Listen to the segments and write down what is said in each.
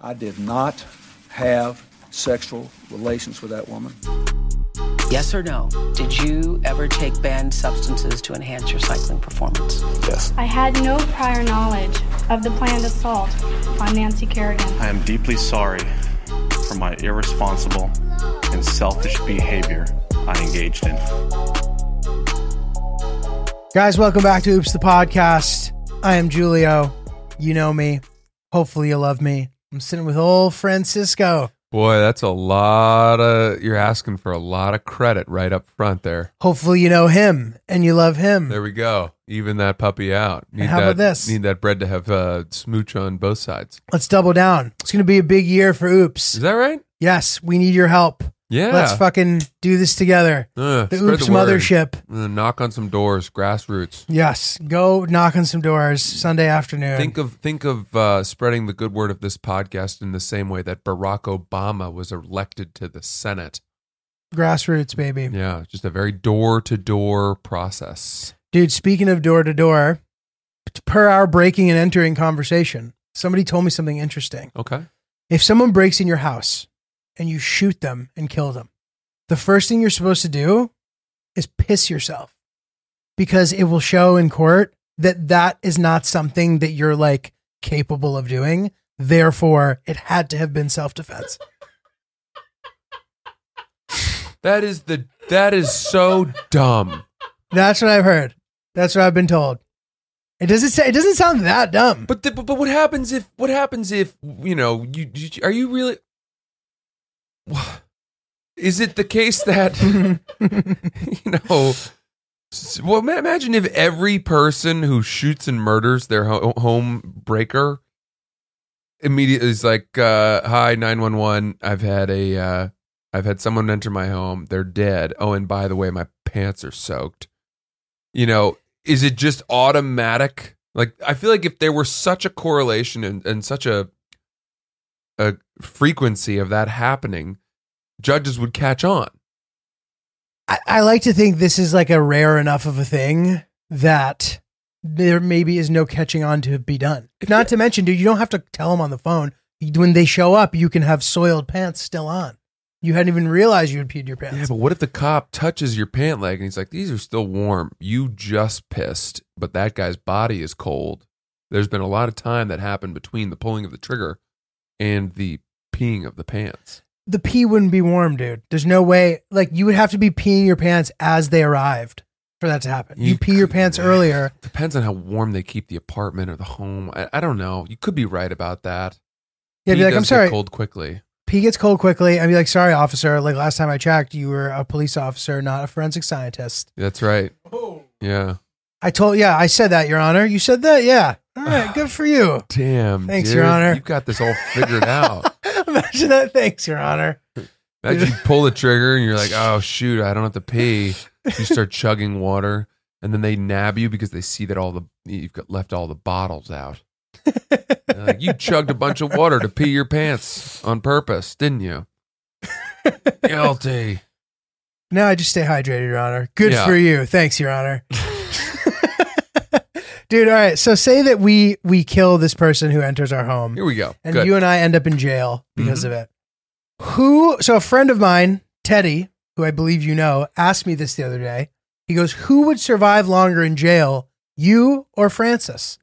I did not have sexual relations with that woman. Yes or no? Did you ever take banned substances to enhance your cycling performance? Yes. I had no prior knowledge of the planned assault on Nancy Kerrigan. I am deeply sorry for my irresponsible and selfish behavior I engaged in. Guys, welcome back to Oops the Podcast. I am Giulio. You know me. Hopefully, you love me. I'm sitting with old Francisco. Boy, that's a lot of. You're asking for a lot of credit right up front there. Hopefully, you know him and you love him. There we go. Even that puppy out. Need how that, about this? Need that bread to have uh, smooch on both sides. Let's double down. It's going to be a big year for Oops. Is that right? Yes, we need your help. Yeah. Let's fucking do this together. Uh, The Oops word. Mothership. Uh, knock on some doors. Grassroots. Yes, go knock on some doors Sunday afternoon. Think of think of uh, spreading the good word of this podcast in the same way that Barack Obama was elected to the Senate. Grassroots, baby. Yeah, just a very door to door process. Dude, speaking of door to door, per our breaking and entering conversation, somebody told me something interesting. Okay. If someone breaks in your house and you shoot them and kill them, the first thing you're supposed to do is piss yourself because it will show in court that that is not something that you're like capable of doing. Therefore, it had to have been self defense. That is the that is so dumb. That's what I've heard. That's what I've been told. It doesn't say. It doesn't sound that dumb. But, the, but but what happens if what happens if you know you, you are you really is it the case that you know well imagine if every person who shoots and murders their ho- home breaker immediately is like uh hi 911 I've had a uh I've had someone enter my home. They're dead. Oh and by the way my pants are soaked. You know, is it just automatic? Like, I feel like if there were such a correlation and, and such a a frequency of that happening, judges would catch on. I, I like to think this is like a rare enough of a thing that there maybe is no catching on to be done. Not to mention, dude, you don't have to tell them on the phone. When they show up, you can have soiled pants still on. You hadn't even realized you had peed your pants. Yeah, pants. but what if the cop touches your pant leg and he's like, "These are still warm. You just pissed, but that guy's body is cold." There's been a lot of time that happened between the pulling of the trigger and the peeing of the pants. the pee wouldn't be warm, dude. There's no way. Like you would have to be peeing your pants as they arrived for that to happen. You, You pee your could- pants earlier. Depends on how warm they keep the apartment or the home. I, I don't know. You could be right about that. Yeah, Pee be like, does I'm get sorry. Cold quickly. Pee gets cold quickly. I'd be like, sorry, officer. Like last time I checked, you were a police officer, not a forensic scientist. That's right. Oh. Yeah. I told, yeah, I said that, Your Honor. You said that, yeah. All right, good for you. Damn. Thanks, dude. Your Honor. You've got this all figured out. Imagine that. Thanks, Your Honor. Imagine you pull the trigger and you're like, oh shoot, I don't have to pee. You start chugging water, and then they nab you because they see that all the you've got left all the bottles out. Like, you chugged a bunch of water to pee your pants on purpose, didn't you? Guilty. No, I just stay hydrated, Your Honor. Good Yeah. for you. Thanks, Your Honor. Dude, all right. So say that we we kill this person who enters our home. Here we go. and Good. you and I end up in jail because Mhm. of it. Who? So a friend of mine, Teddy, who I believe you know, asked me this the other day. He goes, "Who would survive longer in jail, you or Francis?"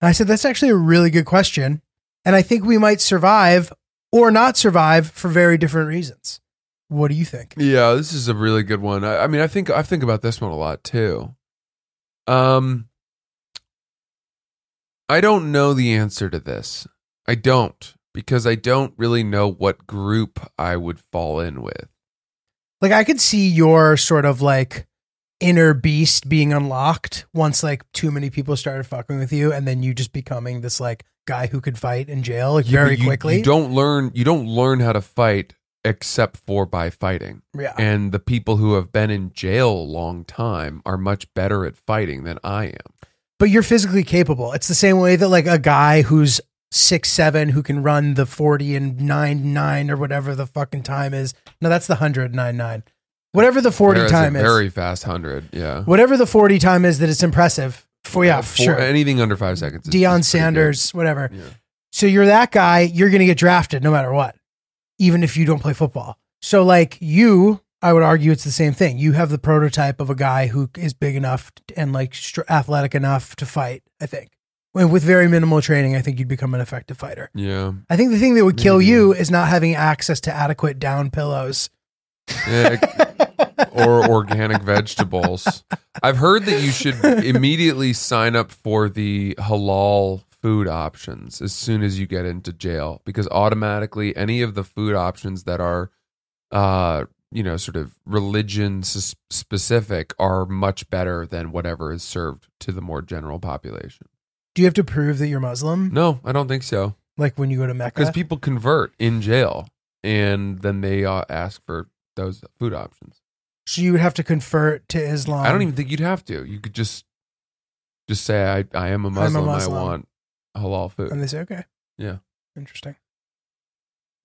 And I said, "That's actually a really good question, and I think we might survive or not survive for very different reasons." What do you think? Yeah, this is a really good one. I, I mean, I think I think about this one a lot too. Um, I don't know the answer to this. I don't because I don't really know what group I would fall in with. Like I could see your sort of like inner beast being unlocked once like too many people started fucking with you and then you just becoming this like guy who could fight in jail like Yeah, very you- quickly. You don't learn. You don't learn how to fight except for by fighting. yeah. And the people who have been in jail a long time are much better at fighting than I am. But you're physically capable. It's the same way that like a guy who's six seven who can run the forty and nine nine or whatever the fucking time is. No, that's the hundred nine nine. Whatever the forty There is a time is. very fast hundred. Yeah. whatever the forty time is that it's impressive. For yeah, Uh, for sure. anything under five seconds. is- Deion is pretty good. Sanders, whatever. Yeah. So you're that guy, you're going to get drafted no matter what, even if you don't play football. So, like you, I would argue it's the same thing. You have the prototype of a guy who is big enough and like athletic enough to fight, I think. With very minimal training, I think you'd become an effective fighter. Yeah. I think the thing that would kill you is not having access to adequate down pillows. Yeah, or organic vegetables. I've heard that you should immediately sign up for the halal food options as soon as you get into jail because automatically any of the food options that are uh you know sort of religion specific are much better than whatever is served to the more general population. Do you have to prove that you're Muslim? No, I don't think so. Like when you go to Mecca? Because people convert in jail and then they uh, ask for those food options. so you would have to convert to Islam. I don't even think you'd have to. You could just just say I I am a Muslim. Muslim. I want halal food. And they say, okay. Yeah. Interesting.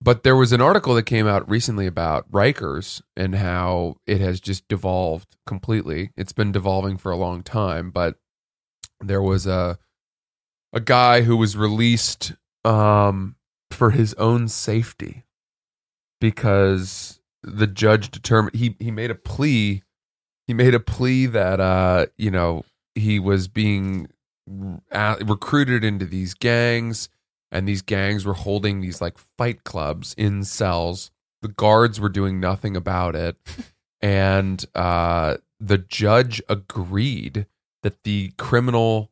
But there was an article that came out recently about Rikers and how it has just devolved completely. It's been devolving for a long time, but there was a a guy who was released um, for his own safety because the judge determined he he made a plea. He made a plea that uh, you know he was being recruited into these gangs and these gangs were holding these like fight clubs in cells. The guards were doing nothing about it, and uh, the judge agreed that the criminal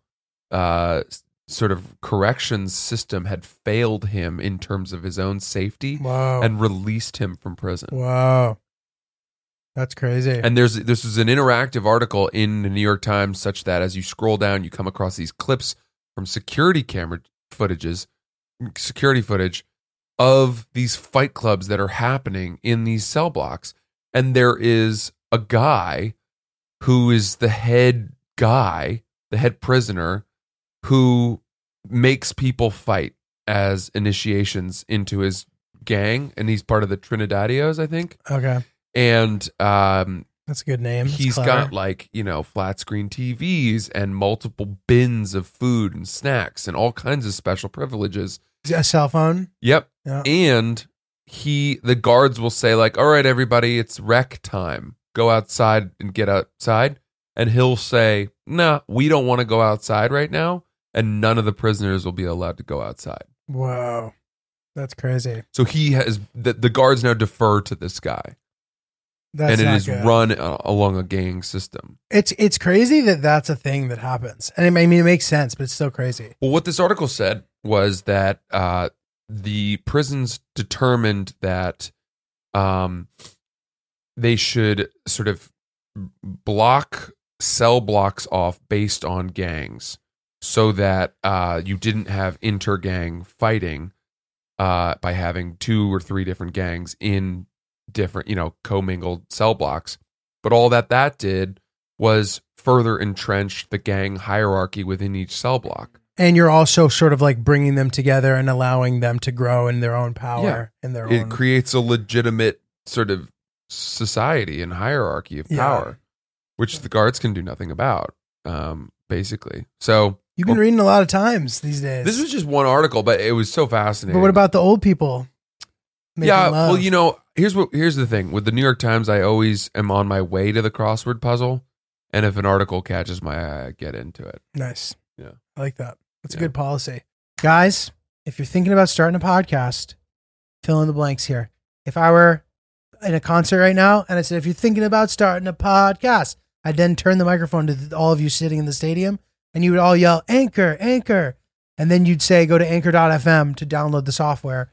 uh, sort of corrections system had failed him in terms of his own safety Wow. and released him from prison. wow. That's crazy. And there's this is an interactive article in the New York Times, such that as you scroll down, you come across these clips from security camera footages, security footage of these fight clubs that are happening in these cell blocks. And there is a guy who is the head guy, the head prisoner, who makes people fight as initiations into his gang, and he's part of the Trinitarios, I think. okay. And um, That's a good name. It's he's clever. got like you know flat screen TVs and multiple bins of food and snacks and all kinds of special privileges. a cell phone. Yep. Yeah. And he the guards will say like, "All right, everybody, it's rec time. Go outside and get outside." And he'll say, "Nah, we don't want to go outside right now." And none of the prisoners will be allowed to go outside. Wow. That's crazy. So he has the, the guards now defer to this guy, That's and it is good. run uh, along a gang system. It's it's crazy that that's a thing that happens, and I mean it makes sense, but it's still crazy. Well, what this article said was that uh, the prisons determined that um, they should sort of block cell blocks off based on gangs so that uh, you didn't have inter-gang fighting uh, by having two or three different gangs in different, you know, commingled cell blocks. But all that that did was further entrench the gang hierarchy within each cell block. And you're also sort of like bringing them together and allowing them to grow in their own power in their it own. creates a legitimate sort of society and hierarchy of Yeah. power, which the guards can do nothing about, um, basically. So You've been well, reading a lot of times these days. this was just one article, but it was so fascinating. but what about the old people? yeah? Well, you know, here's what here's the thing with the New York Times. I always am on my way to the crossword puzzle, and if an article catches my eye, I get into it. Nice. Yeah. I like that. That's a good policy. Guys, if you're thinking about starting a podcast, fill in the blanks here. If I were in a concert right now and I said, if you're thinking about starting a podcast, I'd then turn the microphone to all of you sitting in the stadium and you would all yell, Anchor, Anchor. And then you'd say, go to anchor.fm to download the software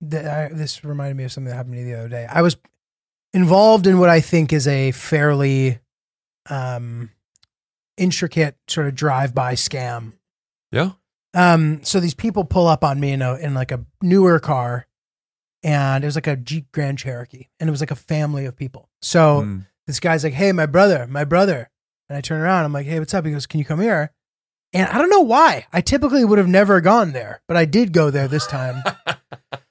the, uh, this reminded me of something that happened to me the other day. I was involved in what I think is a fairly um, intricate sort of drive-by scam Yeah. um, so these people pull up on me in a in like a newer car, and it was like a Jeep Grand Cherokee, and it was like a family of people. So Mm. this guy's like, "Hey, my brother, my brother," and I turn around. I'm like, "Hey, what's up?" He goes, "Can you come here?" And I don't know why. I typically would have never gone there, but I did go there this time.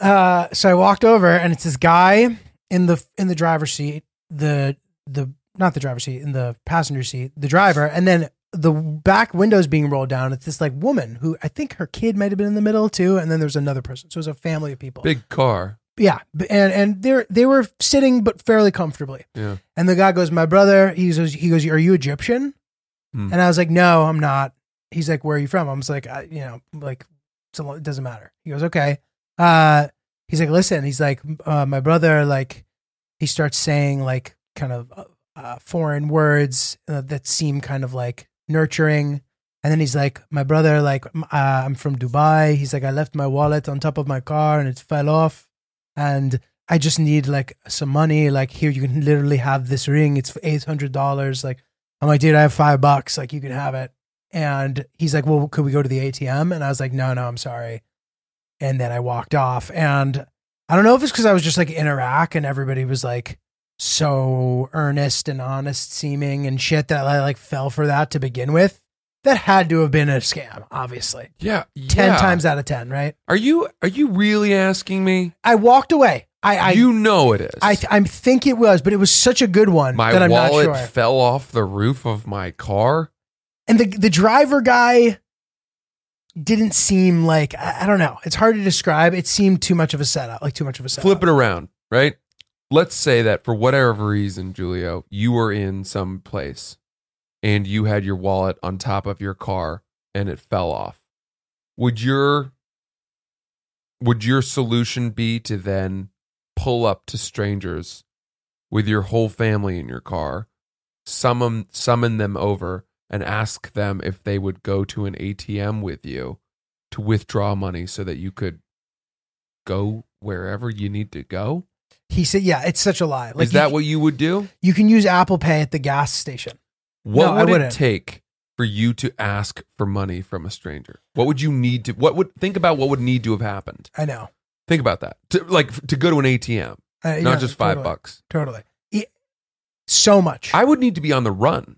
uh, so I walked over, and it's this guy in the in the driver's seat, the the not the driver's seat, in the passenger seat, the driver, and then the back windows being rolled down. It's this like woman who I think her kid might have been in the middle too, and then there's another person. So it was a family of people. Big car. Yeah, and and they they were sitting but fairly comfortably. Yeah. And the guy goes, "My brother." He goes, "He goes, are you Egyptian?" Hmm. And I was like, "No, I'm not." He's like, "Where are you from?" I was like, I, "You know, like it's a lo- it doesn't matter." He goes, "Okay." Uh, he's like, "Listen," he's like, uh, "My brother," like, he starts saying like kind of uh, uh, foreign words uh, that seem kind of like nurturing. And then he's like, "My brother, like, uh, I'm from Dubai." He's like, "I left my wallet on top of my car and it fell off." and I just need like some money. Like here, you can literally have this ring. It's eight hundred dollars. Like I'm like, dude, I have five bucks. Like you can have it. And he's like, well, could we go to the ATM? And I was like, no, no, I'm sorry. And then I walked off. And I don't know if it's because I was just like in Iraq and everybody was like so earnest and honest seeming and shit that I like fell for that to begin with. That had to have been a scam, obviously. Yeah. 10 yeah. times out of 10, right? Are you are you really asking me? I walked away. I, I you know it is. I I think it was, but it was such a good one my that I'm wallet not sure. fell off the roof of my car. And the the driver guy didn't seem like I, I don't know. It's hard to describe. It seemed too much of a setup, like too much of a setup. Flip it around, right? Let's say that for whatever reason, Giulio, you were in some place and you had your wallet on top of your car and it fell off. Would your would your solution be to then pull up to strangers with your whole family in your car, summon summon them over and ask them if they would go to an ATM with you to withdraw money so that you could go wherever you need to go? He said, "Yeah, it's such a lie. Like Is that you, what you would do? you can use Apple Pay at the gas station? What No, would it take for you to ask for money from a stranger? What would you need to what would think about what would need to have happened? I know, Think about that. To, like to go to an ATM, Uh, not yeah, just 5 totally, bucks. Totally, It- so much. I would need to be on the run.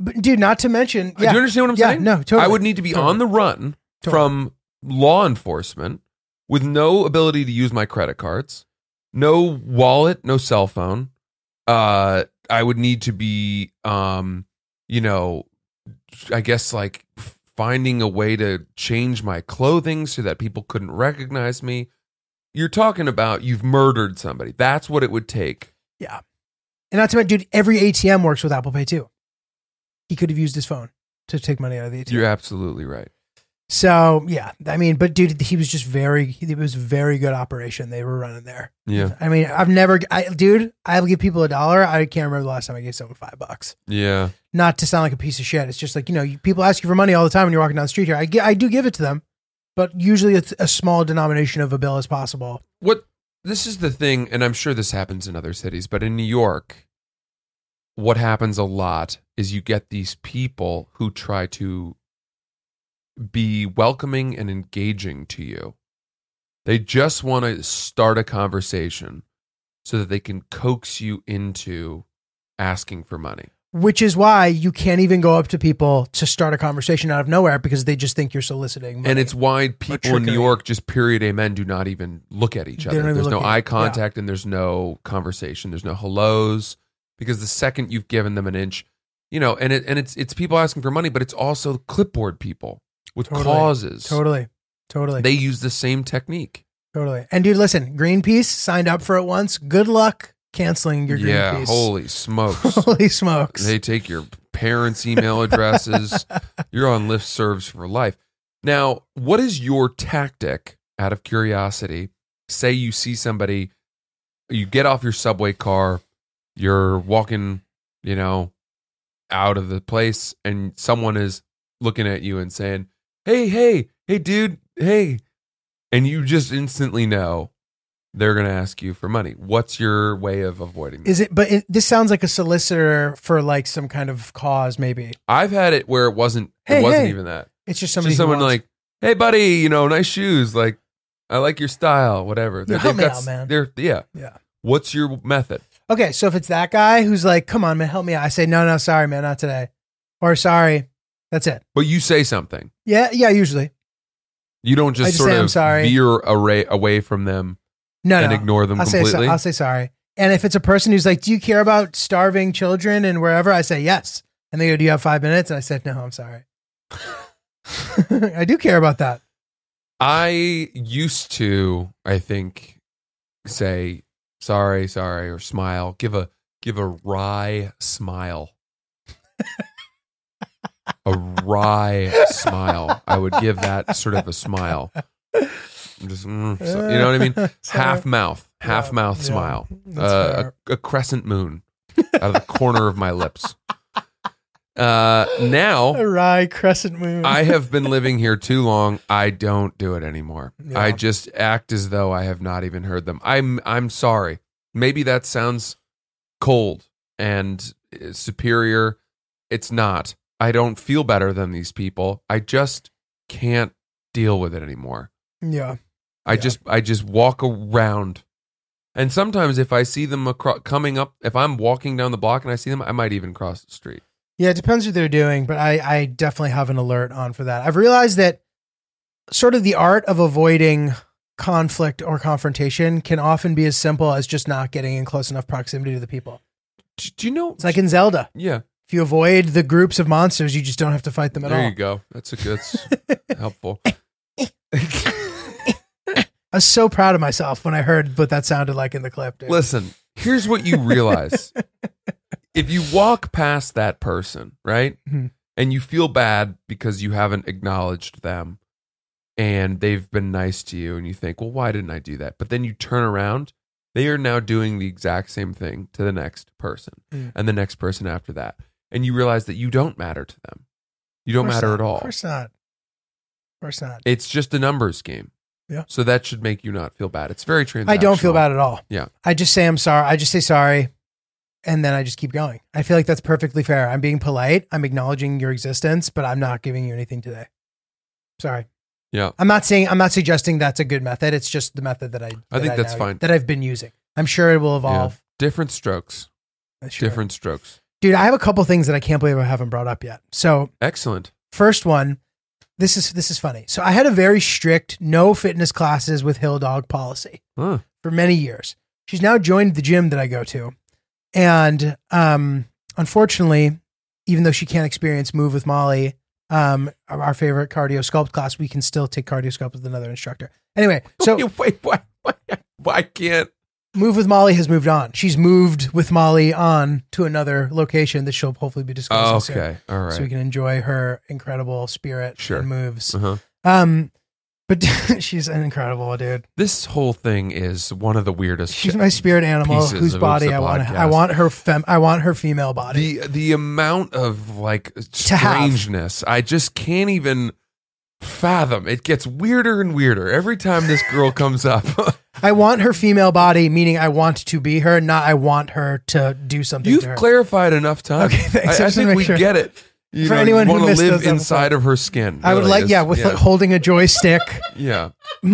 But dude, not to mention, Do you understand what I'm yeah, saying? no, totally. I would need to be Totally. on the run Totally. from law enforcement with no ability to use my credit cards, no wallet, no cell phone. Uh, I would need to be, um, you know, I guess like finding a way to change my clothing so that people couldn't recognize me. You're talking about you've murdered somebody. That's what it would take. Yeah. And not to mention, dude, every ATM works with Apple Pay too. He could have used his phone to take money out of the ATM. You're absolutely right. So yeah, I mean, but dude, he was just very. It was very good operation they were running there. Yeah. I mean, I've never, I, dude, I'll give people a dollar. I can't remember the last time I gave someone five bucks. Yeah. Not to sound like a piece of shit. It's just like you know, you, people ask you for money all the time when you're walking down the street here. I, I do give it to them, but usually it's a small denomination of a bill as possible. what this is the thing and i'm sure this happens in other cities but in new york what happens a lot is you get these people who try to be welcoming and engaging to you they just want to start a conversation so that they can coax you into asking for money Which is why you can't even go up to people to start a conversation out of nowhere because they just think you're soliciting. Money. and it's why people in New. York, just period, amen, do not even look at each other. There's no look at- eye yeah. contact and there's no conversation. There's no hellos because the second you've given them an inch, you know, and it and it's it's people asking for money, but it's also clipboard people with Totally. clauses. totally, totally. They use the same technique. Totally. And dude, listen, Greenpeace signed up for it once. Good luck canceling your Greenpeace. yeah, holy smokes. Holy smokes. They take your parents' email addresses. You're on list serves for life. Now, what is your tactic out of curiosity? Say you see somebody, you get off your subway car, you're walking, you know, out of the place, and someone is looking at you and saying, Hey, hey, hey, dude, hey. And you just instantly know they're going to ask you for money. What's your way of avoiding this? Is it, but it, this sounds like a solicitor for like some kind of cause, maybe. I've had it where it wasn't. Hey, it wasn't hey. even that. It's just somebody just someone wants- like, "Hey, buddy, you know, nice shoes." Like, I like your style. Whatever. They're, help me got out, man. They're yeah. Yeah. What's your method? Okay, so if it's that guy who's like, "Come on, man, help me," out, I say, "No, no, sorry, man, not today," or "Sorry." That's it. But you say something. Yeah, yeah. Usually, You don't just, just sort say, of "I'm sorry." veer away away from them no, and no. ignore them I'll say, completely. so, I'll say sorry. And if it's a person who's like, "Do you care about starving children and wherever?" I say yes, and they go, "Do you have five minutes?" And I said, "No, I'm sorry." I do care about that. I used to, I think, say sorry, sorry, or smile. Give a give a wry smile. a wry smile. I would give that sort of a smile. Just, mm, so- you know what I mean? Half mouth, half Yeah, mouth yeah, smile. Uh, a, a crescent moon out of the corner of my lips. Uh, now A wry crescent moon. I have been living here too long. I don't do it anymore. Yeah. I just act as though I have not even heard them. I'm I'm sorry. Maybe that sounds cold and uh, superior. It's not. I don't feel better than these people. I just can't deal with it anymore. yeah. I Yeah. just I just walk around. And sometimes if I see them acro- coming up, if I'm walking down the block and I see them, I might even cross the street. Yeah, it depends what they're doing, but I, I definitely have an alert on for that. I've realized that sort of the art of avoiding conflict or confrontation can often be as simple as just not getting in close enough proximity to the people. Do, you know? It's like in Zelda. yeah. If you avoid the groups of monsters, you just don't have to fight them at There all. There you go. That's a good, helpful. I was so proud of myself when I heard what that sounded like in the clip. Dude. Listen, here's what you realize. if you walk past that person, right? Mhm. And you feel bad because you haven't acknowledged them and they've been nice to you and you think, "Well, why didn't I do that?" But then you turn around, they are now doing the exact same thing to the next person Mm. and the next person after that. And you realize that you don't matter to them. You don't matter not. at all. Of course not. Of course not. It's just a numbers game. Yeah. So that should make you not feel bad. It's very transactional. I don't feel bad at all. Yeah. I just say I'm sorry. I just say sorry, and then I just keep going. I feel like that's perfectly fair. I'm being polite. I'm acknowledging your existence, but I'm not giving you anything today. Sorry. Yeah. I'm not saying I'm not suggesting that's a good method. It's just the method that I. I that think that's now- fine. That I've been using. I'm sure it will evolve. Different strokes. Uh, sure. Different strokes. Dude, I have a couple things that I can't believe I haven't brought up yet. So Excellent. First one, this is this is funny. So I had a very strict no fitness classes with Hill Dog policy Huh. for many years. She's now joined the gym that I go to. And um unfortunately, even though she can't experience move with Molly, um our favorite cardio sculpt class, we can still take cardio sculpt with another instructor. Anyway, so wait, wait, why, why, why can't? Move with Molly has moved on. She's moved with Molly on to another location that she'll hopefully be discussing Oh, soon. okay, all right. So we can enjoy her incredible spirit Sure. and moves. uh-huh. Um, but she's an incredible dude. This whole thing is one of the weirdest. She's my spirit animal, pieces whose of body the I want. podcast. I want her fem. I want her female body. the the amount of like have. strangeness. I just can't even fathom. It gets weirder and weirder every time this girl comes up. I want her female body, meaning I want to be her, not I want her to do something You've to her. clarified enough times. Okay, thanks. I, I I just wanna think we sure. get it. You For know, anyone who missed live those inside of her skin. I would really like, is- yeah, with like holding a joystick. yeah.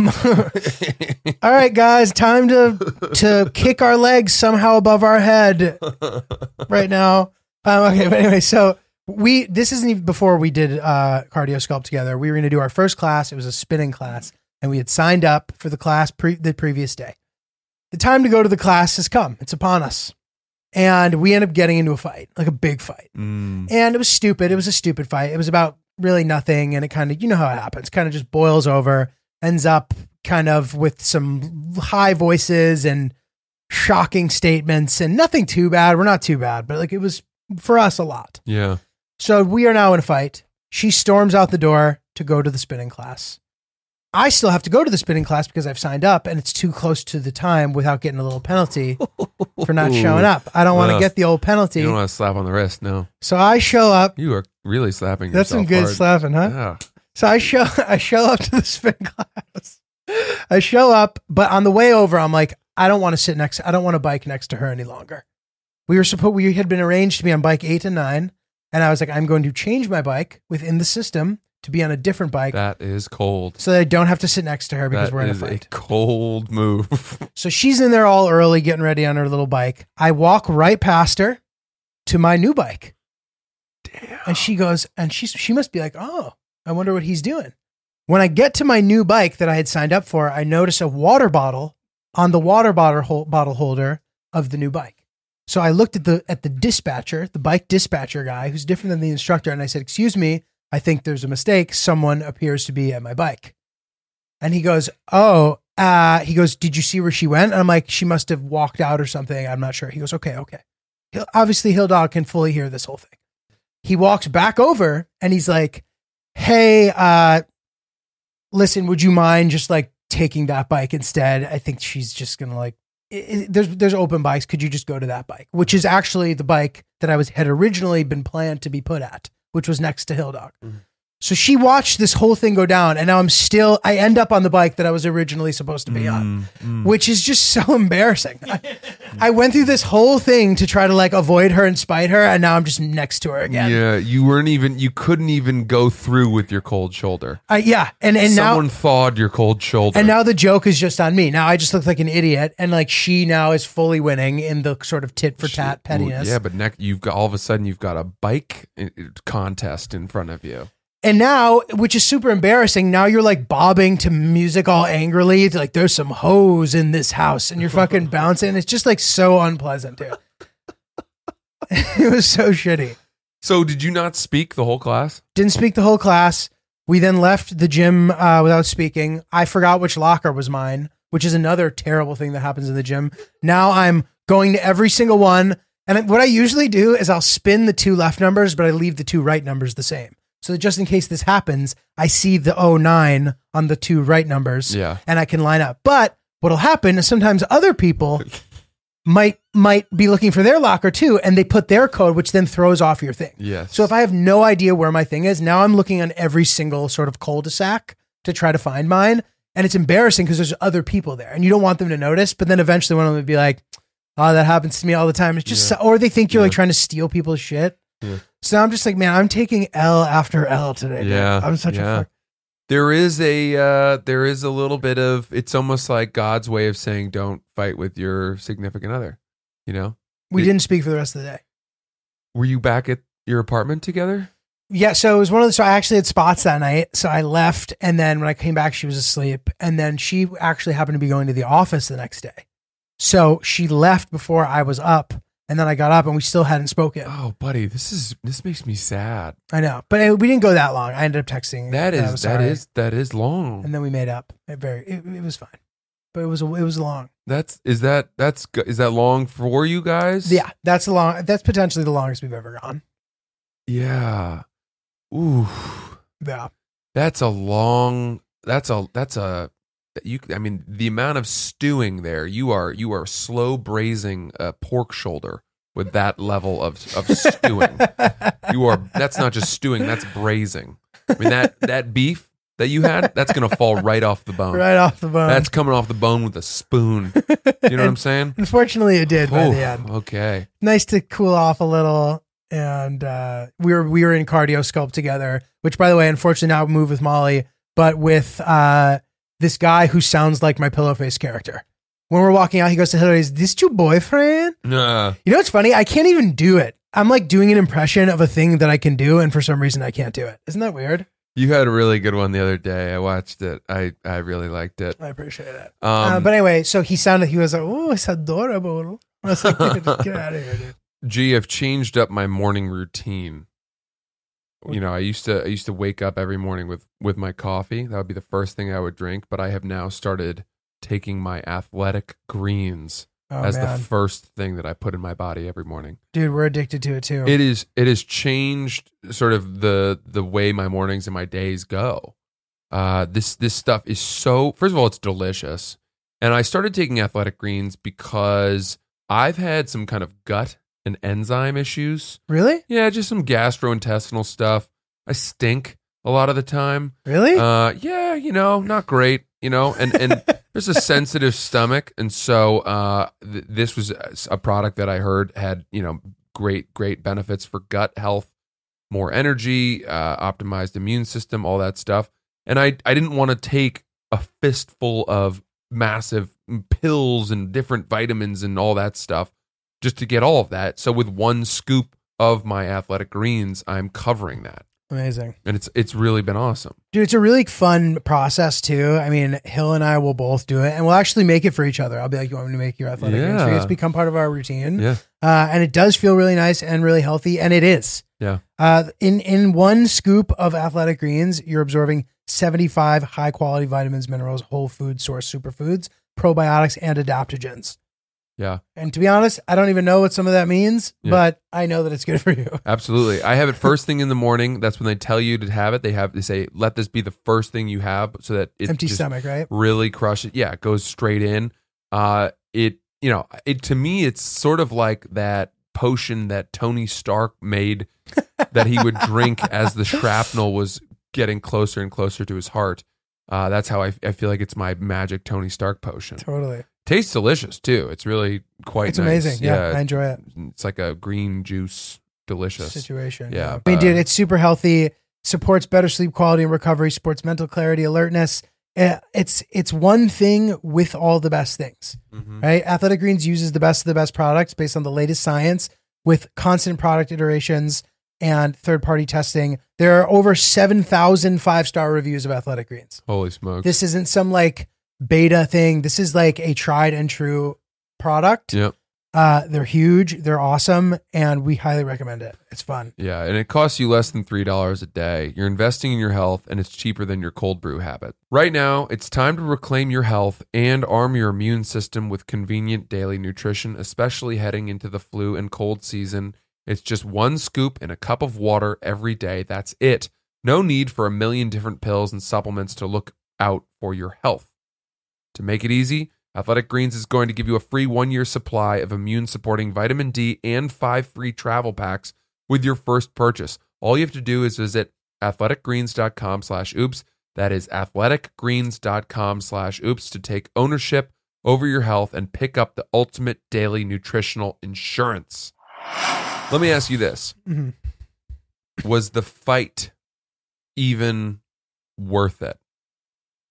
All right, guys, time to to kick our legs somehow above our head right now. Um, okay, but anyway, so we this isn't even before we did uh, cardio sculpt together. We were going to do our first class. It was a spinning class, and we had signed up for the class pre- the previous day. The time to go to the class has come. It's upon us, and we end up getting into a fight, like a big fight. Mm. And it was stupid. It was a stupid fight. It was about really nothing. And it kind of, you know how it happens, kind of just boils over, ends up kind of with some high voices and shocking statements and nothing too bad. We're not too bad, but like it was for us a lot. Yeah. So we are now in a fight. She storms out the door to go to the spinning class. I still have to go to the spinning class because I've signed up and it's too close to the time without getting a little penalty for not showing up. I don't want to Well, get the old penalty. You don't want to slap on the wrist. No. So I show up. You are really slapping That's some yourself good hard. slapping, huh? Yeah. So I show I show up to the spin class. I show up, but on the way over, I'm like, I don't want to sit next. I don't want to bike next to her any longer. We were supposed we had been arranged to be on bike eight and nine, and I was like, I'm going to change my bike within the system to be on a different bike That is cold. so that I don't have to sit next to her because That we're in a is a fight. cold move. So she's in there all early, getting ready on her little bike. I walk right past her to my new bike. Damn. And she goes, and she's she must be like, oh, I wonder what he's doing. When I get to my new bike that I had signed up for, I notice a water bottle on the water bottle hol- bottle holder of the new bike. So I looked at the at the dispatcher, the bike dispatcher guy, who's different than the instructor, and I said, "Excuse me, I think there's a mistake. Someone appears to be at my bike." And he goes, "Oh, uh, he goes, did you see where she went?" And I'm like, "She must have walked out or something. I'm not sure." He goes, "Okay, okay." He'll, obviously, Hill Dog can fully hear this whole thing. He walks back over and he's like, "Hey, uh, listen, would you mind just like taking that bike instead? I think she's just gonna like." i i there's there's open bikes. Could you just go to that bike, which is actually the bike that I was had originally been planned to be put at, which was next to Hill Dog. Mm-hmm. So she watched this whole thing go down, and now I'm still. I end up on the bike that I was originally supposed to be on, Mm, which is just so embarrassing. I, I went through this whole thing to try to like avoid her and spite her, and now I'm just next to her again. Yeah, you weren't even. You couldn't even go through with your cold shoulder. I, yeah, and and now Someone thawed your cold shoulder. and now the joke is just on me. Now I just look like an idiot, and like she now is fully winning in the sort of tit for tat pettiness. Yeah, but next you've got all of a sudden you've got a bike uh, contest in front of you. And now, which is super embarrassing, now you're like bobbing to music all angrily. It's like there's some hoes in this house, and you're fucking bouncing. It's just like so unpleasant, dude. it was so shitty. So did you not speak the whole class? Didn't speak the whole class. We then left the gym uh, without speaking. I forgot which locker was mine, which is another terrible thing that happens in the gym. Now I'm going to every single one. And what I usually do is I'll spin the two left numbers, but I leave the two right numbers the same. So that just in case this happens, I see the 09 on the two right numbers Yeah. and I can line up. But what'll happen is sometimes other people might might be looking for their locker too, and they put their code, which then throws off your thing. Yes. So if I have no idea where my thing is, now I'm looking on every single sort of cul-de-sac to try to find mine. And it's embarrassing because there's other people there and you don't want them to notice. But then eventually one of them would be like, oh, that happens to me all the time. It's just, so- or they think you're like trying to steal people's shit. Yeah. So I'm just like, man, I'm taking L after L today. dude. Yeah, I'm such yeah. a fuck. there is a uh, there is a little bit of it's almost like God's way of saying don't fight with your significant other. You know, We It- didn't speak for the rest of the day. were you back at your apartment together? Yeah, so it was one of the. So I actually had spots that night. So I left, and then when I came back, she was asleep, and then she actually happened to be going to the office the next day. So she left before I was up, and then I got up, and we still hadn't spoken. Oh, buddy, this is this makes me sad. I know, but we didn't go that long. I ended up texting. That is that sorry, is that is long. and then we made up. It very, it, it was fine, but it was it was long. That's is that that's is that long for you guys? Yeah, that's long. That's potentially the longest we've ever gone. Yeah. Ooh. Yeah, That's a long. That's a. That's a. You. I mean, the amount of stewing there. You are. You are slow braising a pork shoulder with that level of of stewing. You are. That's not just stewing. That's braising. I mean that that beef that you had. That's gonna fall right off the bone. right off the bone. That's coming off the bone with a spoon. You know what I'm saying? Unfortunately, it did by the end. okay. nice to cool off a little. And uh, we were we were in cardio sculpt together, which by the way, unfortunately now move with Molly, but with uh, this guy who sounds like my pillowface character. When we're walking out, he goes to Hillary, "Is this your boyfriend?" Nah. You know what's funny? I can't even do it. I'm like doing an impression of a thing that I can do, and for some reason I can't do it. Isn't that weird? You had a really good one the other day. I watched it. I I really liked it. I appreciate it. Um, uh, but anyway, so he sounded. He was like, "Oh, it's adorable." I was like, "Get, get out of here, dude." Gee, I've changed up my morning routine. You know, I used to I used to wake up every morning with with my coffee. That would be the first thing I would drink. But I have now started taking my athletic greens Oh as man, the first thing that I put in my body every morning. dude, we're addicted to it too. It is it has changed sort of the the way my mornings and my days go. Uh, this this stuff is so. First of all, it's delicious, and I started taking athletic greens because I've had some kind of gut and enzyme issues. really, Yeah, just some gastrointestinal stuff. I stink a lot of the time. really. Uh, yeah, you know, not great. You know, and and there's a sensitive stomach, and so uh, th- this was a product that I heard had you know great great benefits for gut health. more energy, uh, optimized immune system, all that stuff. And I, I didn't want to take a fistful of massive pills and different vitamins and all that stuff just to get all of that. So with one scoop of my athletic greens, I'm covering that. Amazing. And it's it's really been awesome. Dude, it's a really fun process too. I mean, Hill and I will both do it and we'll actually make it for each other. I'll be like, you want me to make your athletic greens for you? Yeah. It's become part of our routine. Yeah. Uh, and it does feel really nice and really healthy. And it is. Yeah. Uh, in, in one scoop of athletic greens, you're absorbing 75 high quality vitamins, minerals, whole food source superfoods, probiotics, and adaptogens. Yeah. And to be honest, I don't even know what some of that means, Yeah. but I know that it's good for you. Absolutely. I have it first thing in the morning. That's when they tell you to have it. They have they say let this be the first thing you have so that it Empty just stomach, right? really crush it. Yeah, it goes straight in. Uh it you know, it to me it's sort of like that potion that Tony Stark made that he would drink as the shrapnel was getting closer and closer to his heart. Uh, that's how I, I feel like it's my magic Tony Stark potion. Totally. Tastes delicious too. It's really quite It's nice. amazing. Yeah, I enjoy it. it's like a green juice, delicious. situation. Yeah, I mean, uh, dude, it's super healthy. Supports better sleep quality and recovery. Supports mental clarity, alertness. Uh, It's it's one thing with all the best things, Mhm. right? Athletic Greens uses the best of the best products based on the latest science with constant product iterations and third party testing. There are over 7,000 five star reviews of Athletic Greens. Holy smokes! This isn't some like beta thing. This is like a tried and true product. Yep. Uh, they're huge, they're awesome, and we highly recommend it. It's fun. Yeah, and it costs you less than $3 a day. You're investing in your health, and it's cheaper than your cold brew habit. Right now, it's time to reclaim your health and arm your immune system with convenient daily nutrition, especially heading into the flu and cold season. It's just one scoop in a cup of water every day. That's it. No need for a million different pills and supplements to look out for your health. To make it easy, Athletic Greens is going to give you a free one year supply of immune supporting vitamin D and five free travel packs with your first purchase. All you have to do is visit athleticgreens.com slash oops. That is athleticgreens.com slash oops to take ownership over your health and pick up the ultimate daily nutritional insurance. Let me ask you this Mhm. Was the fight even worth it?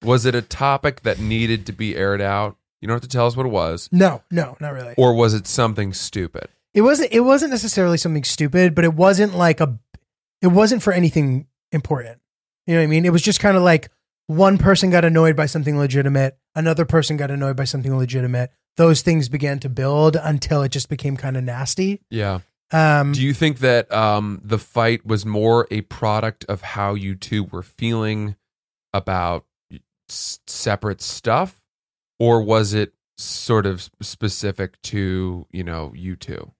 Was it a topic that needed to be aired out? You don't have to tell us what it was. No, no, not really. Or was it something stupid? It wasn't. It wasn't necessarily something stupid, but it wasn't like a. It wasn't for anything important. You know what I mean? It was just kind of like one person got annoyed by something legitimate, another person got annoyed by something legitimate. Those things began to build until it just became kind of nasty. Yeah. Um, Do you think that um, the fight was more a product of how you two were feeling about s- separate stuff, or was it sort of specific to you know you two?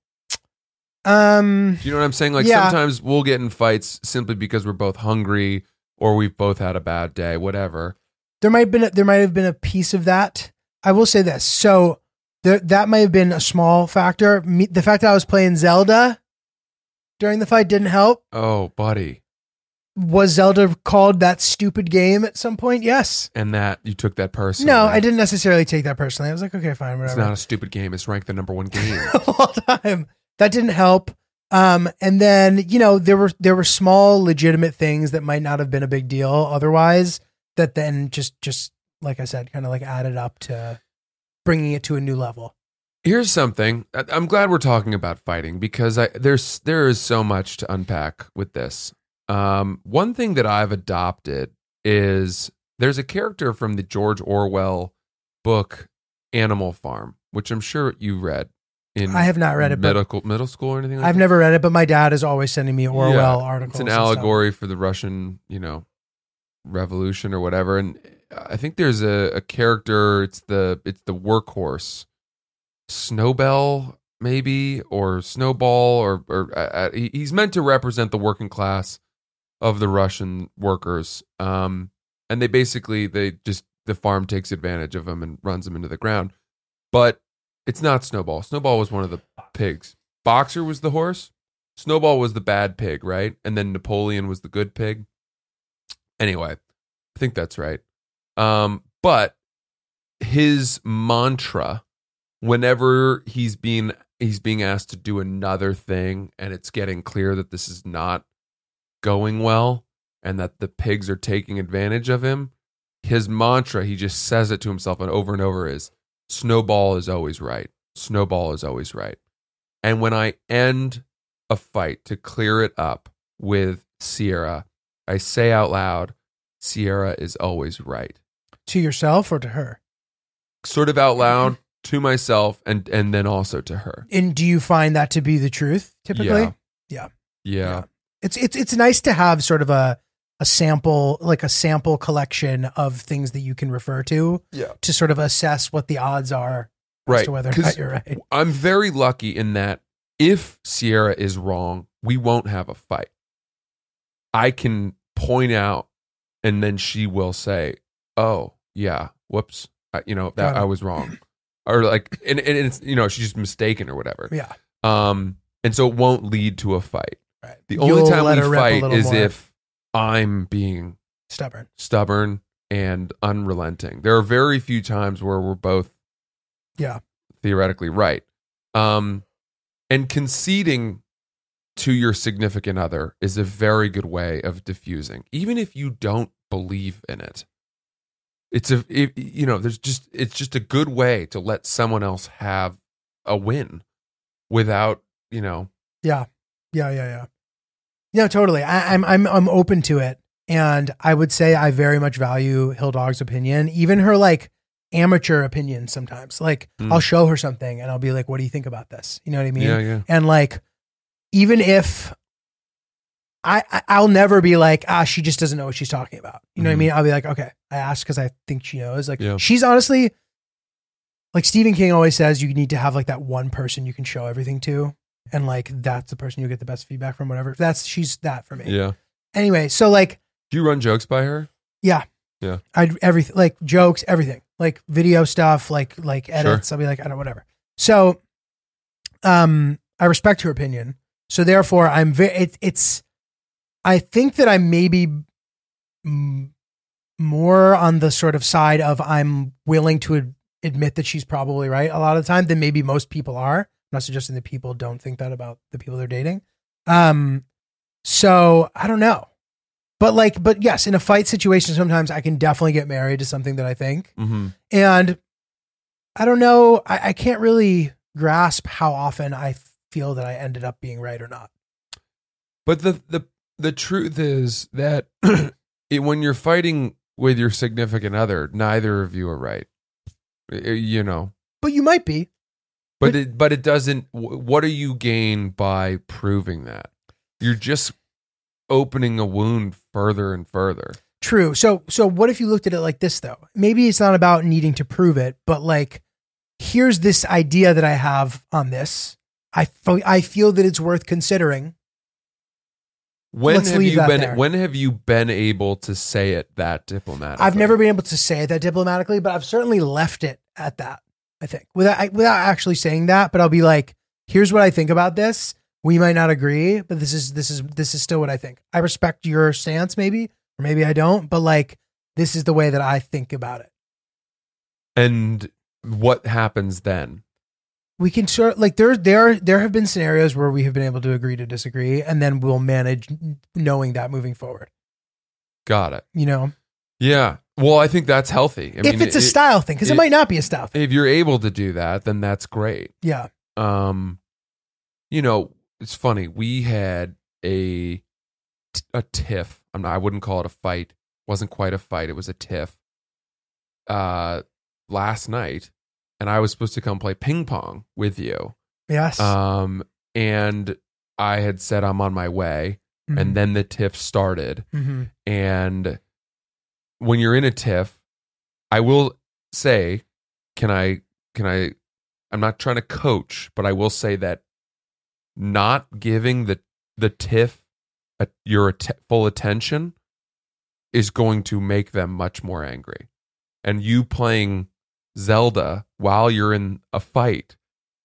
um, Do you know what I'm saying? Like Yeah. sometimes we'll get in fights simply because we're both hungry or we've both had a bad day, whatever. there might have been a, there might have been a piece of that. I will say this. So there, that might have been a small factor. Me, the fact that I was playing Zelda during the fight didn't help. Oh, buddy, Was Zelda called that stupid game at some point? Yes. and that you took that personally. No, I didn't necessarily take that personally. I was like, okay, fine, whatever. It's not a stupid game. It's ranked the number one game. of all time. That didn't help. Um, and then you know there were there were small legitimate things that might not have been a big deal otherwise. That then just just like I said, kind of like added up to bringing it to a new level. Here's something. I'm glad we're talking about fighting because I, there's there is so much to unpack with this. Um, one thing that I've adopted is there's a character from the George Orwell book Animal Farm, which I'm sure you read in I have not read it, but middle school or anything. Like I've that? never read it. But my dad is always sending me Orwell Yeah, articles. It's an allegory for the Russian, you know, revolution or whatever. And I think there's a, a character. It's the it's the workhorse, Snowbell maybe or Snowball or or uh, uh, he's meant to represent the working class of the Russian workers. Um, and they basically they just the farm takes advantage of them and runs them into the ground. But it's not Snowball. Snowball was one of the pigs. Boxer was the horse. Snowball was the bad pig, right? And then Napoleon was the good pig. Anyway, I think that's right. Um, but his mantra, whenever he's being he's being asked to do another thing, and it's getting clear that this is not going well and that the pigs are taking advantage of him, his mantra, he just says it to himself and over and over is snowball is always right. Snowball is always right. And when I end a fight to clear it up with Sierra, I say out loud, Sierra is always right. To yourself or to her? Sort of out loud to myself and and then also to her. And do you find that to be the truth typically? Yeah. Yeah. Yeah. It's it's it's nice to have sort of a a sample like a sample collection of things that you can refer to Yeah. to sort of assess what the odds are as to whether or not you're right. I'm very lucky in that if Sierra is wrong, we won't have a fight. I can point out and then she will say, "Oh, yeah, whoops. I, you know, that I was wrong." or like and, and it's you know, she's just mistaken or whatever. Yeah. Um and so it won't lead to a fight. Right. The only You'll time let we rip a fight little is more. if I'm being Stubborn. stubborn and unrelenting. There are very few times where we're both Yeah. theoretically right. Um and conceding to your significant other is a very good way of diffusing even if you don't believe in it. It's a it, you know, there's just it's just a good way to let someone else have a win without, you know, Yeah. Yeah, yeah, yeah. No, totally. I, I'm I'm I'm open to it. And I would say I very much value Hill Dog's opinion, even her like amateur opinion sometimes. Like Mm. I'll show her something and I'll be like, what do you think about this? You know what I mean? yeah, yeah. And like, even if I, I I'll never be like, ah, she just doesn't know what she's talking about. You know what I Mhm. mean? I'll be like, okay, I asked because I think she knows. Like, Yeah. she's honestly, like Stephen King always says, you need to have like that one person you can show everything to, and like that's the person you get the best feedback from. Whatever. That's she's that for me. Yeah. Anyway, so like, Do you run jokes by her? Yeah. Yeah. I everything like jokes, everything like video stuff, like like edits. I'll be like, I don't know whatever. So, um, I respect her opinion. So therefore, I'm very. It, it's. I think that I'm maybe mm, more on the sort of side of I'm willing to ad- admit that she's probably right a lot of the time than maybe most people are. I'm not suggesting that people don't think that about the people they're dating. Um, so I don't know. But like, but yes, in a fight situation, sometimes I can definitely get married to something that I think. Mm-hmm. And I don't know, I, I can't really grasp how often I feel that I ended up being right or not. But the the the truth is that it, when you're fighting with your significant other, neither of you are right. You know, But you might be. But But- it but it doesn't. What do you gain by proving that? You're just opening a wound further and further. True. So so what if you looked at it like this though? Maybe it's not about needing to prove it, but like here's this idea that I have on this. I I feel that it's worth considering. When Let's have you been? there. When have you been able to say it that diplomatically? I've never been able to say it that diplomatically, but I've certainly left it at that. I think without I- without actually saying that, but I'll be like, here's what I think about this. We might not agree, but this is this is this is still what I think. I respect your stance, maybe, or maybe I don't, but like this is the way that I think about it. And what happens then? we can sort like there there there have been scenarios where we have been able to agree to disagree and then we'll manage knowing that moving forward Got it. you know Yeah. Well, I think that's healthy. I if it's a it- style thing because it, it- might not be a style thing if you're able to do that, then that's great. yeah Um, you know, it's funny. We had a a tiff. I'm not, I wouldn't call it a fight. wasn't quite a fight. It was a tiff. Uh, last night, and I was supposed to come play ping pong with you. yes Um, and I had said I'm on my way, Mhm. and then the tiff started. Mhm. And when you're in a tiff, I will say, can I, can I, I'm not trying to coach, but I will say that not giving the, the tiff a, your att- full attention is going to make them much more angry. And you playing Zelda while you're in a fight,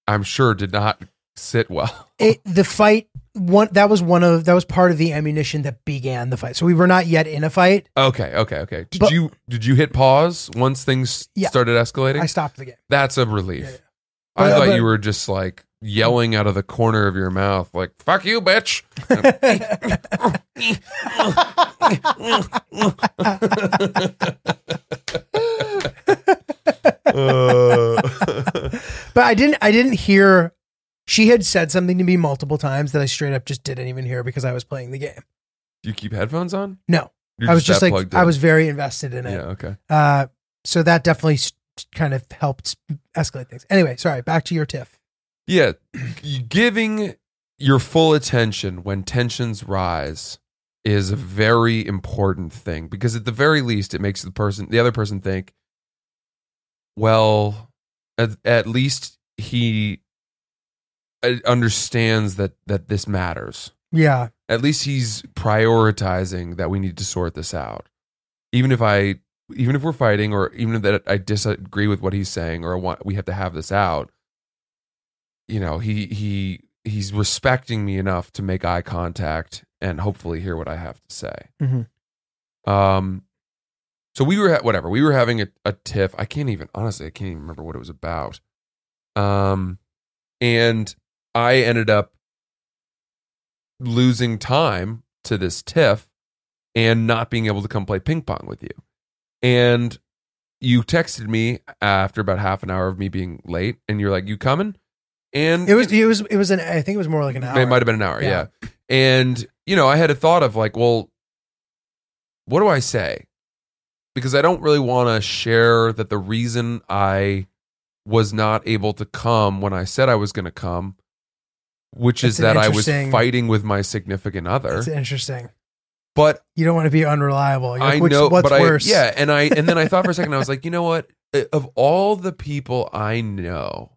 I'm sure did not sit well. it, the fight one that was one of that was part of the ammunition that began the fight so we were not yet in a fight Okay, okay, okay. Did But- you did you hit pause once things Yeah. started escalating? i stopped the game That's a relief. Yeah, yeah. I But- thought but- you were just like yelling out of the corner of your mouth, like "fuck you, bitch." Uh, But I didn't I didn't hear she had said something to me multiple times that I straight up just didn't even hear because I was playing the game. Do you keep headphones on? No. You're I was just that like I was very invested in it. Yeah. Okay. Uh so that definitely kind of helped escalate things. Anyway, sorry, back to your tiff. Yeah, giving your full attention when tensions rise is a very important thing because at the very least it makes the person the other person think well at, at least he understands that that this matters. Yeah. at least he's prioritizing that we need to sort this out. Even if i even if we're fighting or even if that i disagree with what he's saying or I want we have to have this out you know he he he's respecting me enough to make eye contact and hopefully hear what i have to say. Mhm. um so we were ha- whatever we were having a, a tiff. I can't even honestly i can't even remember what it was about. Um and i ended up losing time to this tiff and not being able to come play ping pong with you. And you texted me after about half an hour of me being late, and you're like, "You coming?" And It was it was it was an I think it was more like an hour. it might have been an hour, yeah. Yeah. And you know, I had a thought of like, well, what do I say? Because I don't really want to share that the reason I was not able to come when I said I was going to come, which is that I was interesting- fighting with my significant other. It's interesting. But You don't want to be unreliable. You're like, I which- know, what's but worse. I yeah, and I and then I thought for a second, I was like, you know what? Uh, Of all the people I know,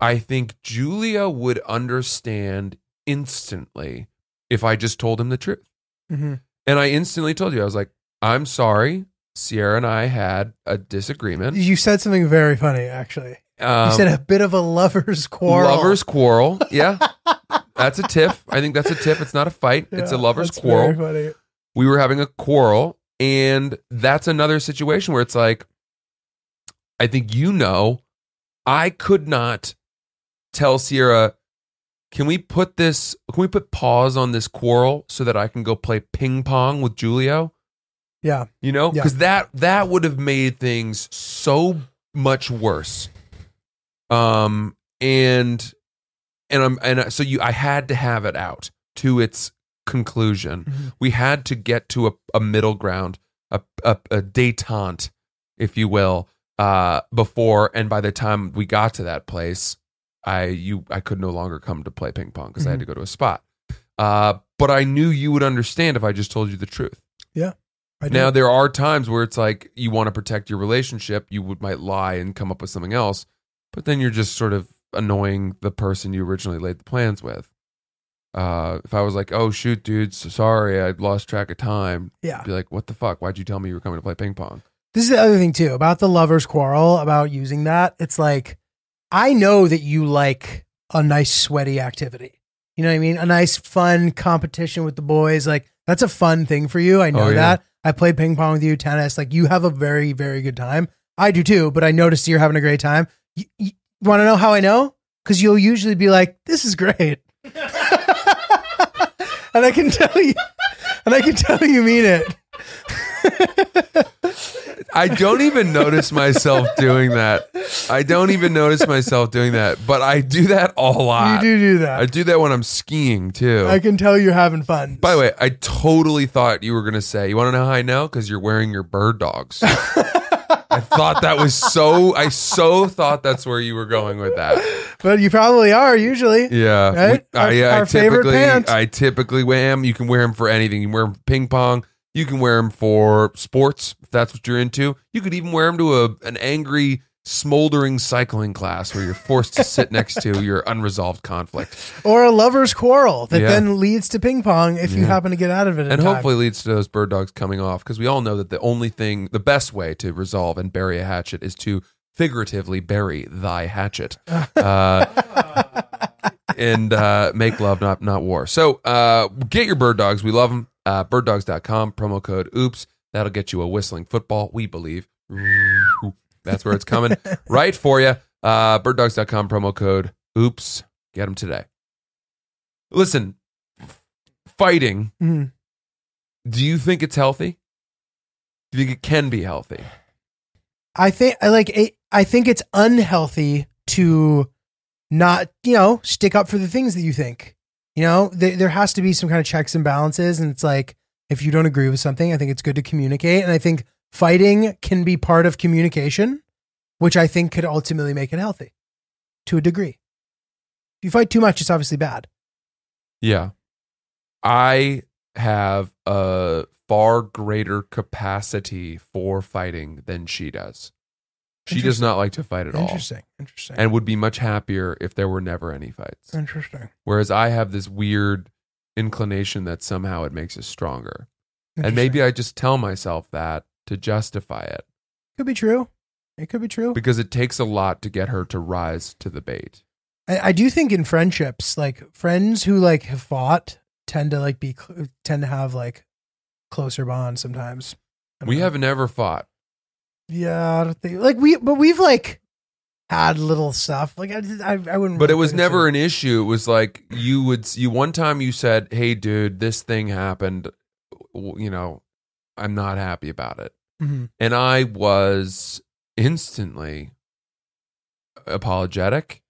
I think Giulio would understand instantly if I just told him the truth. Mhm. And I instantly told you, I was like, I'm sorry, Sierra and I had a disagreement. You said something very funny, actually. Um, You said a bit of a lover's quarrel. Lovers quarrel. Yeah. that's a tiff. I think that's a tiff. It's not a fight. it's a lovers quarrel. we were having a quarrel and that's another situation where it's like i think you know i could not tell sierra can we put this can we put pause on this quarrel so that i can go play ping pong with giulio Yeah. you know Yeah. because that that would have made things so much worse um and and i'm and I- so you i had to have it out to its conclusion Mhm. we had to get to a, a middle ground a, a a detente if you will uh before and by the time we got to that place i you i could no longer come to play ping pong because i had to go to a spot uh but i knew you would understand if i just told you the truth Yeah. now there are times where it's like you want to protect your relationship, you would might lie and come up with something else, but then you're just sort of annoying the person you originally laid the plans with. Uh, if I was like, "Oh shoot, dude, so sorry, I lost track of time," yeah. Be like, "What the fuck? Why'd you tell me you were coming to play ping pong?" This is the other thing too about the lovers quarrel about using that. It's like I know that you like a nice sweaty activity. You know what I mean? A nice fun competition with the boys. Like that's a fun thing for you. I know Oh, yeah. that. I play ping pong with you, tennis. Like you have a very very good time. I do too, but I noticed you're having a great time. You, you want to know how I know? Because you'll usually be like, "This is great," and I can tell you, and I can tell you mean it. I don't even notice myself doing that. I don't even notice myself doing that, but I do that a lot. You do do that. I do that when I'm skiing too. I can tell you're having fun. By the way, I totally thought you were going to say, you want to know how I know? Because you're wearing your bird dogs. I thought that was so, I so thought that's where you were going with that. but you probably are usually. Yeah. Right? I, Our- I our favorite typically, pant. I typically wear them. You can wear them for anything. You can wear them for ping pong. You can wear them for sports, if that's what you're into. You could even wear them to a, an angry, smoldering cycling class where you're forced to sit next to your unresolved conflict. Or a lover's quarrel that Yeah. then leads to ping pong if you happen to get out of it. And time. hopefully leads to those bird dogs coming off because we all know that the only thing the best way to resolve and bury a hatchet is to figuratively bury thy hatchet uh, and uh, make love not not war so uh, get your bird dogs we love them uh, birddogs.com promo code oops that'll get you a whistling football we believe that's where it's coming right for you uh, birddogs.com promo code Oops, get them today. Listen, fighting, Mhm. do you think it's healthy? Do you think it can be healthy? I think I like it, I think it's unhealthy to not, you know, stick up for the things that you think. You know, there, there has to be some kind of checks and balances and it's like if you don't agree with something, I think it's good to communicate and I think fighting can be part of communication, which I think could ultimately make it healthy to a degree. If you fight too much, it's obviously bad. Yeah. I have a far greater capacity for fighting than she does. She does not like to fight at all Interesting. Interesting. and would be much happier if there were never any fights. Interesting. Whereas I have this weird inclination that somehow it makes us stronger. And maybe I just tell myself that to justify it could be true. It could be true. because it takes a lot to get her to rise to the bait. I, I do think in friendships, like friends who like have fought tend to like be cl- tend to have like closer bonds sometimes. We know. have never fought. yeah, I don't think like we, but we've like had little stuff. Like I, I, I wouldn't. But really it was never to- an issue. It was like you would you one time you said, "Hey dude, this thing happened. You know, I'm not happy about it." Mhm. And I was instantly apologetic,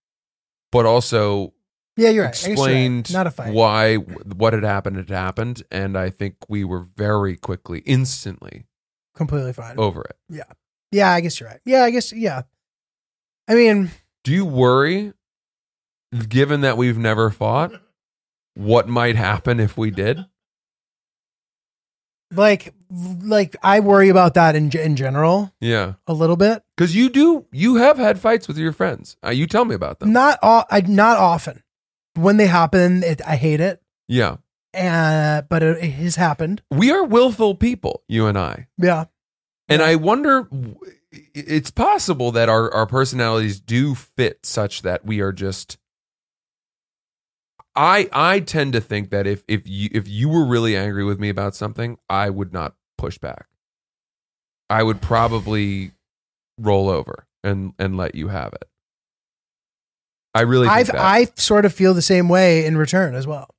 but also Yeah, you're right. I you're right. explained Not a fight. why what had happened had happened, and I think we were very quickly, instantly Completely fine. over it. Yeah, yeah, I guess you're right. Yeah, I guess yeah. I mean, Do you worry, given that we've never fought, what might happen if we did? Like, like I worry about that in in general Yeah, a little bit. because you do. You have had fights with your friends. Uh, you tell me about them. Not all. I not often. When they happen, it, I hate it. Yeah, And but it, it has happened. we are willful people, you and I. Yeah. And I wonder, it's possible that our, our personalities do fit such that we are just. I I tend to think that if if you if you were really angry with me about something, I would not push back. I would probably roll over and and let you have it. I really I've that. I sort of feel the same way in return as well.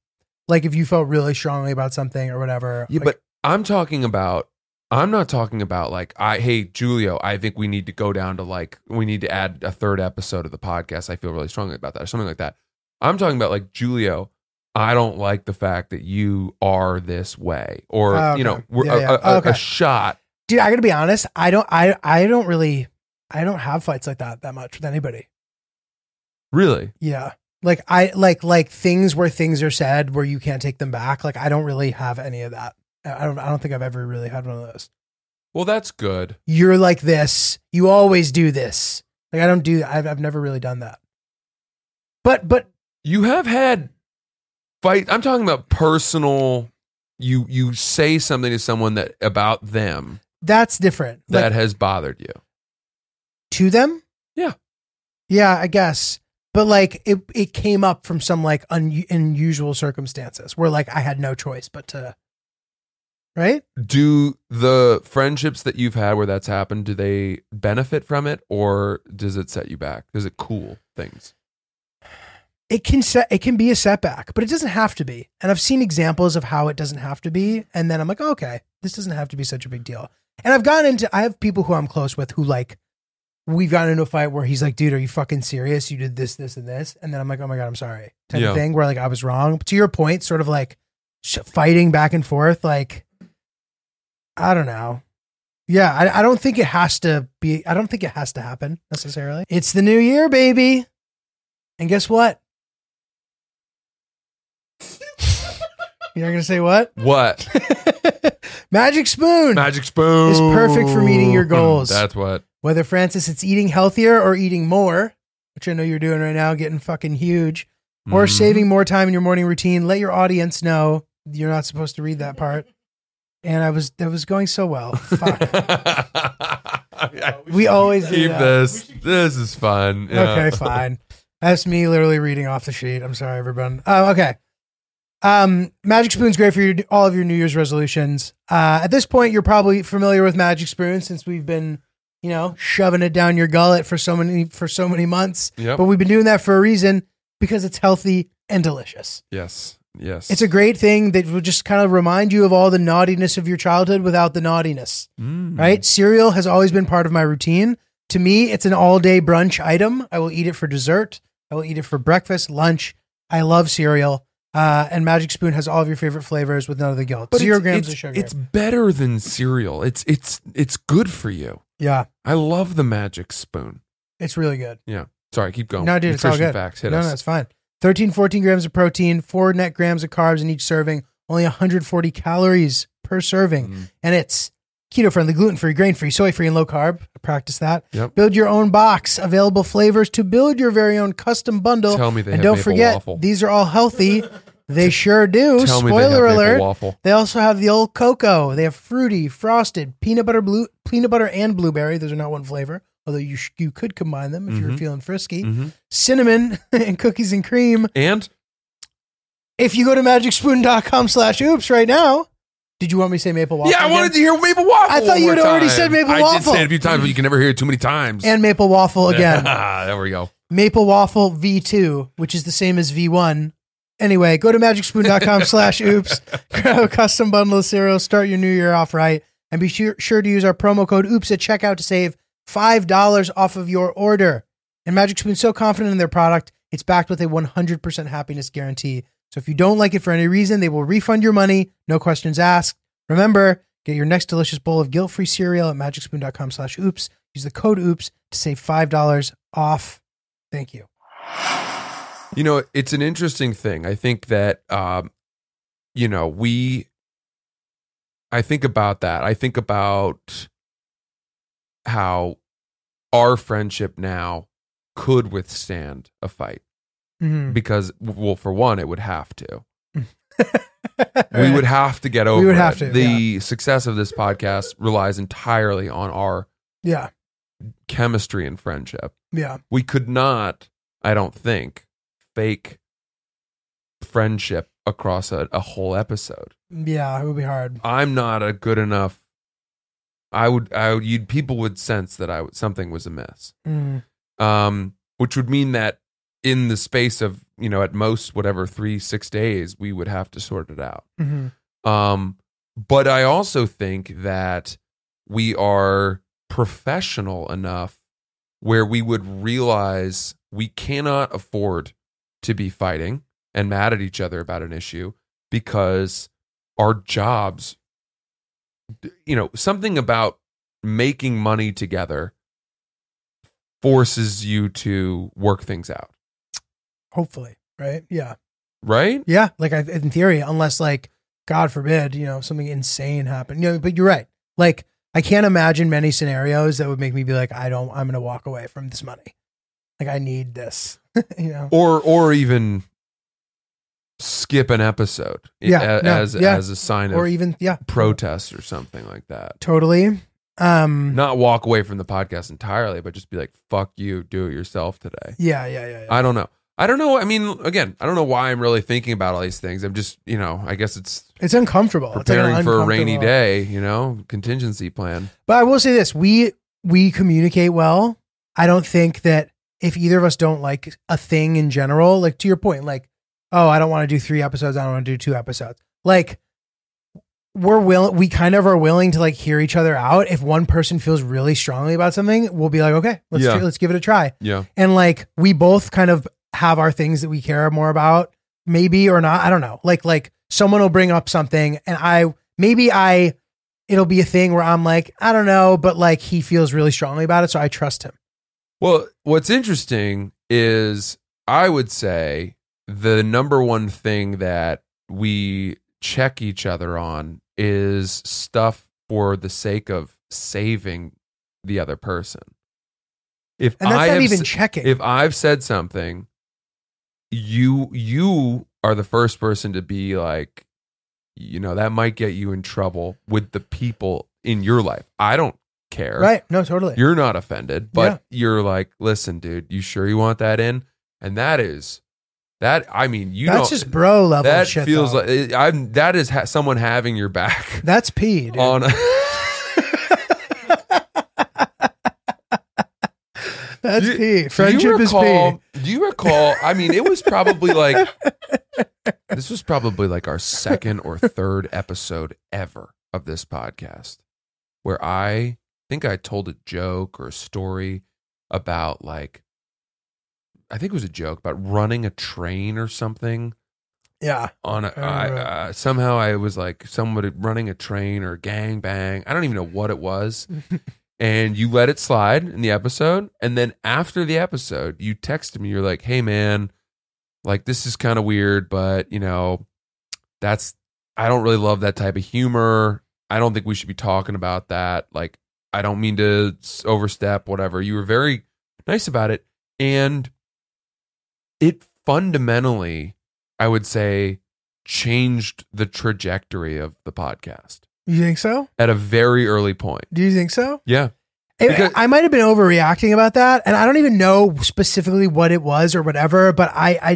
Like if you felt really strongly about something or whatever. Yeah, like, but I'm talking about. I'm not talking about like I. Hey, Giulio, I think we need to go down to like we need to add a third episode of the podcast. I feel really strongly about that, or something like that. I'm talking about like Giulio. I don't like the fact that you are this way, or Oh, you know, we're, Yeah, a, yeah. a- a- Okay. a shot. dude, I gotta be honest. I don't. I I don't really. I don't have fights like that that much with anybody. Really? Yeah. Like I like like things where things are said where you can't take them back. Like I don't really have any of that. I don't. I don't think I've ever really had one of those. Well, that's good. You're like this. You always do this. Like I don't do. I've I've never really done that. But but You have had fight. I'm talking about personal. You you say something to someone that about them that's different. that Like, has bothered you. to them. Yeah. Yeah, I guess. But like it, it came up from some like un- unusual circumstances where like I had no choice but to. Right. do the friendships that you've had where that's happened do they benefit from it or does it set you back does it cool things it can set it can be a setback, but it doesn't have to be. And I've seen examples of how it doesn't have to be, and then I'm like, oh, okay, this doesn't have to be such a big deal. And I've gotten into I have people who I'm close with who like we've gotten into a fight where he's like, dude, are you fucking serious? You did this, this, and this, and then I'm like, oh my god, I'm sorry, type Yeah. of thing where like I was wrong. But to your point, sort of like fighting back and forth, like I don't know. Yeah, I, I don't think it has to be. I don't think it has to happen necessarily. It's the new year, baby, and guess what? You're not gonna say what? what Magic spoon. magic spoon Is perfect for meeting your goals. that's what Whether Francis, it's eating healthier or eating more, which I know you're doing right now, getting fucking huge, or Mhm. saving more time in your morning routine. Let your audience know you're not supposed to read that part. And I was that was going so well. Fuck. we always do keep that. this this is fun Yeah. Okay, fine. That's me literally reading off the sheet. I'm sorry, everyone. Uh, okay. Um, Magic Spoon's great for your, all of your New Year's resolutions. Uh, at this point, you're probably familiar with Magic Spoon since we've been, you know, shoving it down your gullet for so many for so many months. Yep. But we've been doing that for a reason. because it's healthy and delicious. Yes. Yes. It's a great thing that will just kind of remind you of all the naughtiness of your childhood without the naughtiness, Mm. right? Cereal has always been part of my routine. To me, it's an all day brunch item. I will eat it for dessert. I will eat it for breakfast, lunch. I love cereal. Uh, and Magic Spoon has all of your favorite flavors with none of the guilt. But Zero it's, grams it's, of sugar. It's better than cereal. It's it's it's good for you. yeah, I love the magic spoon. it's really good. Yeah. Sorry, keep going. No, dude, it's all good. facts hit no, us. no, it's fine. 13, 14 grams of protein, four net grams of carbs in each serving, only 140 calories per serving. Mm. And it's keto friendly, gluten free, grain free, soy free, and low carb. Practice that. Yep. Build your own box, available flavors to build your very own custom bundle. Tell me they and have don't maple forget, waffle. these are all healthy. They sure do. Tell me they Spoiler have maple alert. waffle. They also have the old cocoa. They have fruity, frosted, peanut butter, blue, peanut butter, and blueberry. Those are not one flavor, although you sh- you could combine them if you're Mhm. feeling frisky. Mhm. Cinnamon and cookies and cream. And If you go to magicspoon.com slash oops right now, did you want me to say maple waffle? yeah, I again? wanted to hear maple waffle. I thought you more had already said maple waffle. I did waffle. say it a few times, but you can never hear it too many times. and maple waffle again. there we go. maple waffle V2, which is the same as V1. Anyway, go to magicspoon.com slash oops, grab a custom bundle of cereal, start your new year off right, and be sure, sure to use our promo code oops at checkout to save $5 off of your order. And Magic Spoon's so confident in their product, it's backed with a 100% happiness guarantee. So if you don't like it for any reason, they will refund your money, no questions asked. Remember, get your next delicious bowl of guilt-free cereal at magicspoon.com slash oops. Use the code oops to save $5 off. Thank you. You know, it's an interesting thing. I think that, um, you know, we, I think about that. I think about how our friendship now could withstand a fight Mhm. because, well, for one, it would have to. We would have to get over We would have it. to, The success of this podcast relies entirely on our Yeah. chemistry and friendship. Yeah. we could not, I don't think, fake friendship across a, a whole episode. Yeah. It would be hard. I'm not a good enough. I would, I would, you'd, people would sense that I would, something was amiss. Mm. Um, which would mean that in the space of, you know, at most, whatever, three, six days, we would have to sort it out. hmm Um, but I also think that we are professional enough where we would realize we cannot afford to be fighting and mad at each other about an issue because our jobs, you know, something about making money together forces you to work things out, Hopefully. Right. Yeah. right? Yeah. Like I, in theory, unless like, God forbid, you know, something insane happened. You know, but you're right. Like I can't imagine many scenarios that would make me be like, I don't, I'm going to walk away from this money. Like I need this, you know? or or even skip an episode Yeah, a- no, as yeah. as a sign of Or even, yeah, protest or something like that totally. Um, not walk away from the podcast entirely but just be like fuck you do it yourself today yeah, yeah, yeah. yeah. i don't know i don't know i mean again i don't know why i'm really thinking about all these things i'm just you know i guess it's it's uncomfortable. It's like preparing for a rainy day you know contingency plan But I will say this: we we communicate well. I don't think that if either of us don't like a thing in general, like to your point, like oh, I don't want to do three episodes, I don't want to do two episodes. Like we're willing. we kind of are willing to like hear each other out. If one person feels really strongly about something, we'll be like, okay, let's Yeah. let's give it a try. yeah And like we both kind of have our things that we care more about, maybe or not. I don't know. Like like someone will bring up something and I maybe I it'll be a thing where I'm like, I don't know, but like he feels really strongly about it, so I trust him. Well, what's interesting is I would say the number one thing that we check each other on is stuff for the sake of saving the other person. If And that's I not even checking. if I've said something, you you are the first person to be like, you know, that might get you in trouble with the people in your life. I don't care. right. No, totally. You're not offended, but you're like, listen, dude, you sure you want that in? And that is that. I mean, you That's just bro level that shit. feels though. like it- I'm. That is ha- someone having your back that's P, dude. on. A, That's Do P. do Friendship you is recall, P. Do you recall? I mean, it was probably like this was probably like our second or third episode ever of this podcast, where I think I told a joke or a story about like I think it was a joke about running a train or something Yeah. on a, I I, uh, somehow I was like somebody running a train or gang bang. I don't even know what it was. and you let it slide in the episode. And then after the episode, you texted me. You're like, "Hey man, like this is kind of weird, but you know, that's I don't really love that type of humor. I don't think we should be talking about that. Like, I don't mean to overstep, whatever. You were very nice about it, and it fundamentally, I would say, changed the trajectory of the podcast You think so? at a very early point. Do you think so? Yeah. It- Because- I might have been overreacting about that, and I don't even know specifically what it was or whatever. But I, I,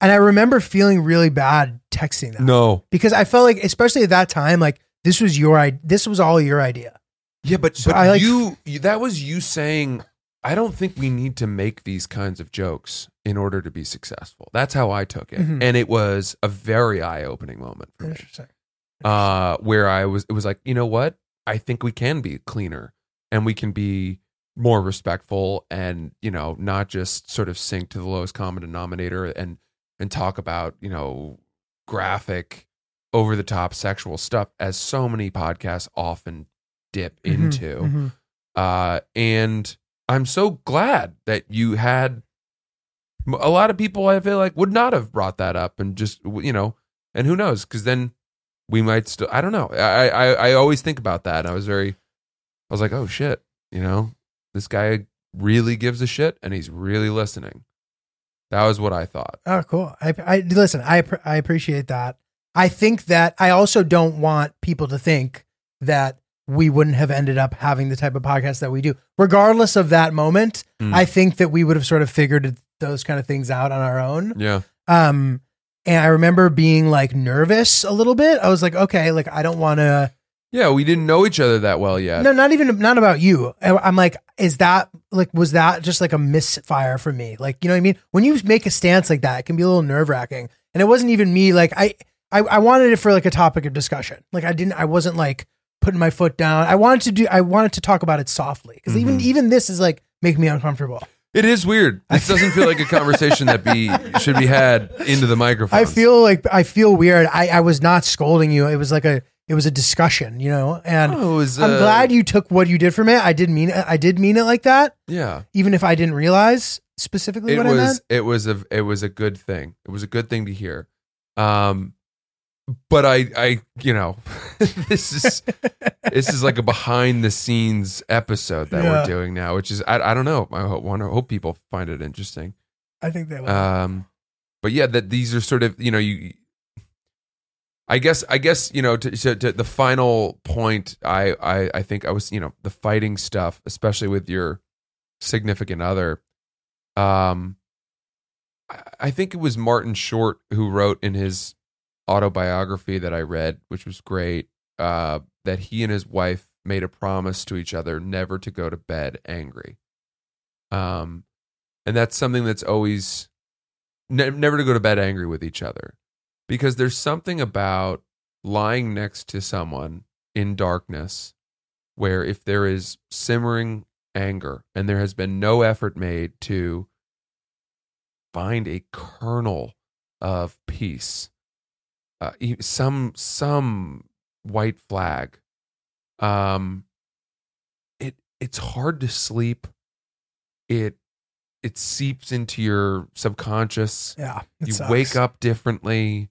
and I remember feeling really bad texting that No. because I felt like, especially at that time, like this was your, this was all your idea. Yeah, but So but I like- you, that was you saying I don't think we need to make these kinds of jokes in order to be successful. That's how I took it. Mhm. And it was a very eye-opening moment for me. Uh where I was it was like, you know what? I think we can be cleaner and we can be more respectful and, you know, not just sort of sink to the lowest common denominator and and talk about, you know, graphic over the top sexual stuff as so many podcasts often dip Mhm, into. mhm. Uh, and I'm so glad that you had a lot of people. I feel like would not have brought that up, and just you know, and who knows? Because then we might still. I don't know. I, I I always think about that. And I was very. I was like, oh shit, you know, this guy really gives a shit, and he's really listening. That was what I thought. Oh, cool. I, I listen. I I appreciate that. I think that I also don't want people to think that we wouldn't have ended up having the type of podcast that we do, regardless of that moment. Mm. I think that we would have sort of figured those kind of things out on our own. Yeah. Um, and I remember being like nervous a little bit. I was like, okay, like I don't want to. Yeah, we didn't know each other that well yet. No, not even not about you. I'm like, is that like was that just like a misfire for me? Like, you know what I mean? When you make a stance like that, it can be a little nerve wracking. And it wasn't even me. Like, I, I I wanted it for like a topic of discussion. Like, I didn't. I wasn't like putting my foot down. I wanted to do. I wanted to talk about it softly because even Mhm. even this is like making me uncomfortable. It is weird. This doesn't feel like a conversation that be should be had into the microphone. I feel like I feel weird. I I was not scolding you. It was like a it was a discussion, you know. And Oh, was, I'm uh, glad you took what you did from it. I did mean it. I did mean it like that. Yeah. even if I didn't realize specifically it what I was meant. it was a it was a good thing. It was a good thing to hear. Um but I I you know this is this is like a behind the scenes episode that Yeah. we're doing now, which is I I don't know. I hope, wanna, hope people find it interesting. I think that was. Um but yeah, that these are sort of, you know, you I guess I guess, you know, to, to, to the final point I, I I think I was, you know, the fighting stuff, especially with your significant other. Um I think it was Martin Short who wrote in his autobiography that I read, which was great, uh, that he and his wife made a promise to each other never to go to bed angry. Um, and that's something that's always ne- never to go to bed angry with each other, because there's something about lying next to someone in darkness, where if there is simmering anger and there has been no effort made to find a kernel of peace uh, some some white flag um it it's hard to sleep. It it seeps into your subconscious. Yeah, you sucks. wake up differently.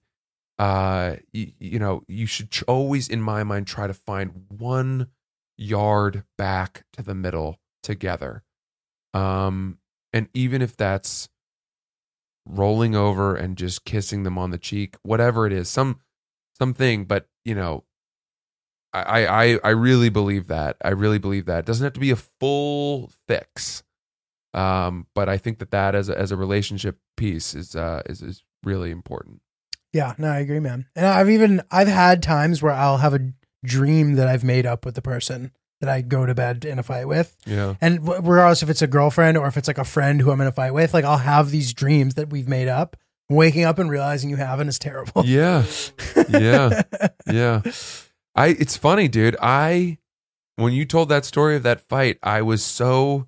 Uh you, you know you should always in my mind try to find one yard back to the middle together. Um and even if that's rolling over and just kissing them on the cheek whatever it is some something but you know I, I I really believe that. I really believe that. It doesn't have to be a full fix. Um, but I think that that as a, as a relationship piece is uh is is really important. Yeah, no, I agree, man. And I've even I've had times where I'll have a dream that I've made up with the person that I go to bed in a fight with. Yeah. And w- regardless if it's a girlfriend or if it's like a friend who I'm in a fight with, like I'll have these dreams that we've made up. Waking up and realizing you haven't is terrible. Yeah. Yeah. Yeah. I it's funny, dude. I when you told that story of that fight, I was so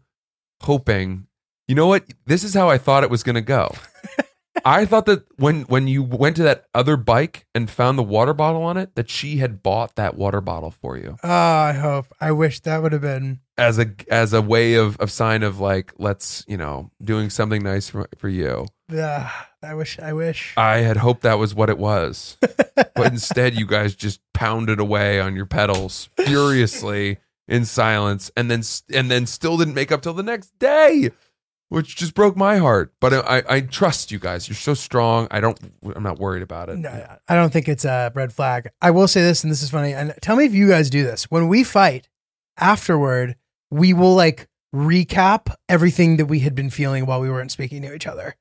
hoping. You know what? This is how I thought it was going to go. I thought that when when you went to that other bike and found the water bottle on it, that she had bought that water bottle for you Oh, I hope. I wish that would have been. as a as a way of of sign of like let's you know doing something nice for for you. Uh, I wish. I wish. I had hoped that was what it was. but instead you guys just pounded away on your pedals furiously in silence and then and then still didn't make up till the next day which just broke my heart but I, I trust you guys you're so strong i don't i'm not worried about it No, I don't think it's a red flag. I will say this, and this is funny. And tell me if you guys do this. When we fight afterward, we will like recap everything that we had been feeling while we weren't speaking to each other.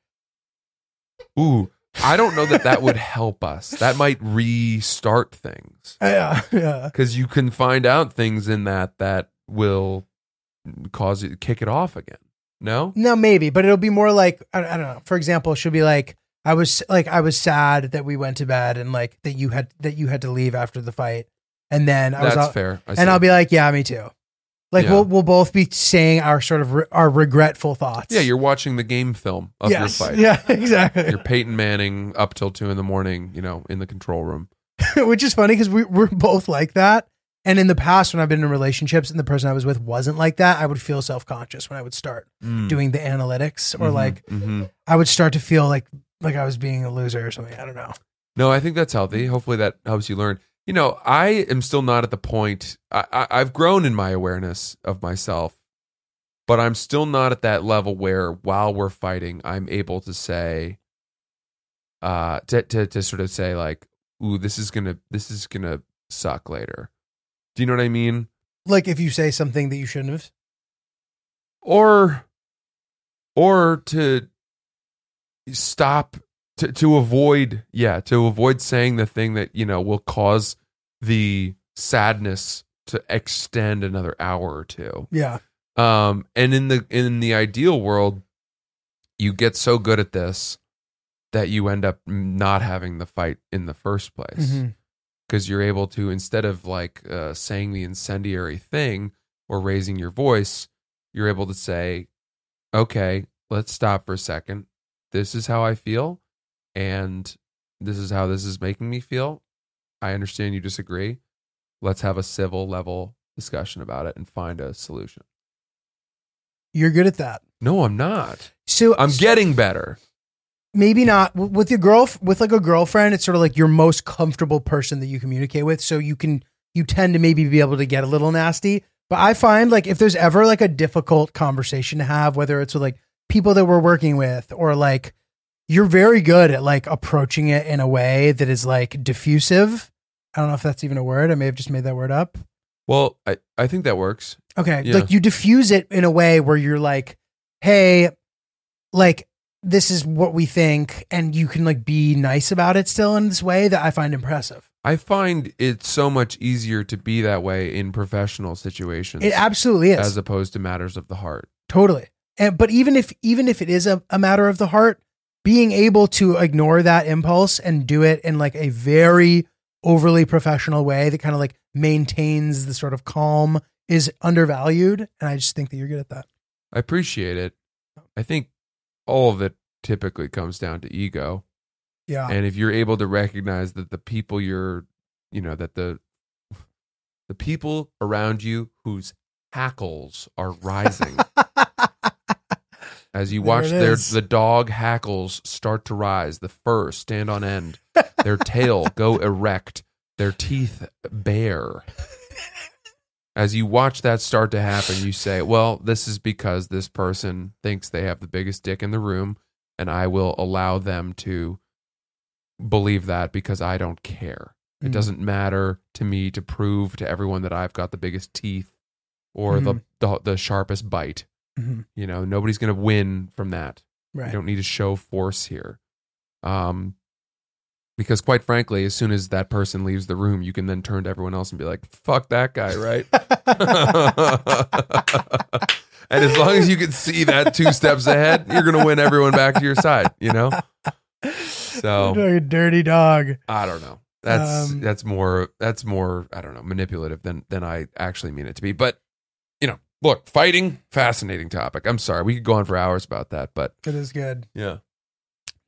ooh i don't know that that would help us that might restart things Yeah, yeah. because you can find out things in that that will cause it kick it off again no No, maybe, but it'll be more like I, I don't know. For example, she'll be like, "I was like, I was sad that we went to bed and like that you had that you had to leave after the fight." And then I was, that's all- fair I and. I'll be like, "Yeah, me too." Like Yeah. we'll we'll both be saying our sort of re- our regretful thoughts. yeah you're watching the game film of yes, your fight yeah, exactly. you're Peyton Manning up till two in the morning, you know, in the control room. which is funny because we, we're both like that. And in the past, when I've been in relationships and the person I was with wasn't like that, I would feel self conscious when I would start doing the analytics, or Mhm, like mhm. I would start to feel like like I was being a loser or something. I don't know. no, I think that's healthy. Hopefully, that helps you learn. You know, I am still not at the point. I, I, I've grown in my awareness of myself, but I'm still not at that level where, while we're fighting, I'm able to say, uh, to to, to sort of say like, "Ooh, this is gonna this is gonna suck later." Do you know what I mean? Like if you say something that you shouldn't have. or or to stop to to avoid yeah to avoid saying the thing that you know will cause the sadness to extend another hour or two Yeah. um and in the in the ideal world you get so good at this that you end up not having the fight in the first place Mhm. Because you're able to instead of like uh, saying the incendiary thing or raising your voice you're able to say okay let's stop for a second. This is how i feel and this is how this is making me feel. I understand you disagree. Let's have a civil level discussion about it and find a solution. You're good at that. no i'm not. So i'm getting better maybe not with your girl with like a girlfriend. It's sort of like your most comfortable person that you communicate with, so you can you tend to maybe be able to get a little nasty. But I find like if there's ever like a difficult conversation to have, whether it's with like people that we're working with or like you're very good at like approaching it in a way that is like diffusive. I don't know if that's even a word. I may have just made that word up. well i, I think that works Okay. Yeah. Like you diffuse it in a way where you're like, hey, like this is what we think, and you can like be nice about it still in this way that I find impressive. I find it so much easier to be that way in professional situations It absolutely is. as opposed to matters of the heart. totally. And but even if even if it is a, a matter of the heart, being able to ignore that impulse and do it in like a very overly professional way that kind of like maintains the sort of calm is undervalued. And I just think that you're good at that. I appreciate it. I think all of it typically comes down to ego. Yeah. And if you're able to recognize that the people you're, you know, that the the people around you whose hackles are rising as you There watch their the dog hackles start to rise, the fur stand on end, their tail go erect, their teeth bare. As you watch that start to happen, you say, "Well, this is because this person thinks they have the biggest dick in the room, and I will allow them to believe that because I don't care. It Mhm. doesn't matter to me to prove to everyone that I've got the biggest teeth or the, the the sharpest bite. Mhm. You know, nobody's going to win from that. Right. You don't need to show force here. Um, Because quite frankly, as soon as that person leaves the room, you can then turn to everyone else and be like, "Fuck that guy," right? and as long as you can see that two steps ahead, you're gonna win everyone back to your side. You know. So like a dirty dog. I don't know. That's Um, that's more that's more I don't know manipulative than than I actually mean it to be. But you know, look, fighting fascinating topic. I'm sorry, we could go on for hours about that, but It is good, yeah,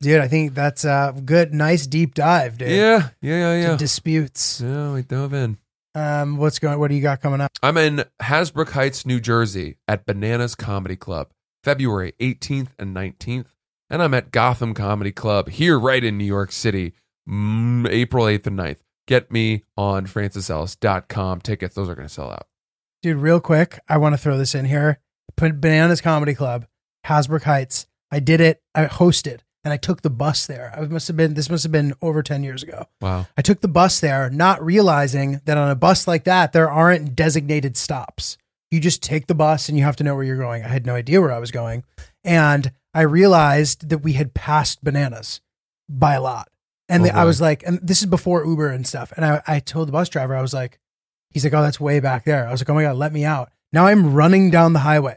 dude. I think that's a good, nice deep dive, dude. yeah, yeah, yeah, yeah. disputes. Yeah, we dove in. Um, what's going? What do you got coming up? I'm in Hasbrouck Heights, New Jersey, at Bananas Comedy Club, February 18th and 19th, and I'm at Gotham Comedy Club here, right in New York City, mm, April 8th and 9th. Get me on francisellis.com. Tickets; those are going to sell out. Dude, real quick, I want to throw this in here. Put Bananas Comedy Club, Hasbrouck Heights. I did it. I hosted, and I took the bus there. I must have been. This must have been over ten years ago. Wow. I took the bus there, not realizing that on a bus like that, there aren't designated stops. You just take the bus and you have to know where you're going. I had no idea where I was going. And I realized that we had passed bananas by a lot. And Oh, the- I was like, and this is before Uber and stuff. And I, I told the bus driver, I was like, he's like, oh, that's way back there. I was like, oh my God, let me out. Now I'm running down the highway.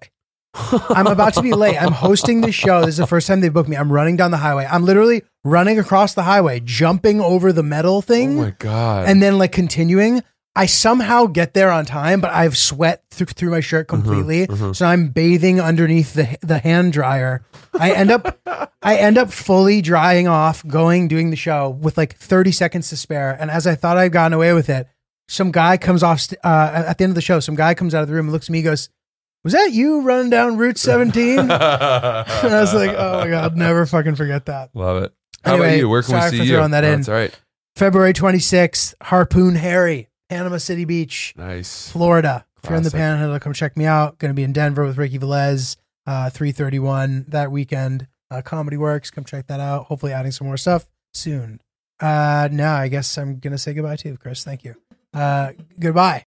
I'm about to be late. I'm hosting this show. This is the first time they booked me. I'm running down the highway. I'm literally running across the highway, jumping over the metal Oh thing, my god. and then like continuing. I somehow get there on time, but I've sweat through, through my shirt Mm-hmm, completely. So I'm bathing underneath the the hand dryer. I end up I end up fully drying off, going doing the show with like 30 seconds to spare. And as I thought I'd gotten away with it, some guy comes off st- uh, at the end of the show. Some guy comes out of the room and looks at me, goes, "Was that you running down Route 17?" and I was like, "Oh my god, never fucking forget that." Love it. How about you? Where can sorry we for see you? throwing that No, in. That's all right. February 26th, Harpoon Harry, Panama City Beach, Nice. Florida. If you're in the Classic. Panhandle, come check me out. Going to be in Denver with Ricky Velez, uh, 331 that weekend. Uh, Comedy Works, come check that out. Hopefully, adding some more stuff soon. Uh, now, I guess I'm going to say goodbye to you, Chris. Thank you. Uh, goodbye.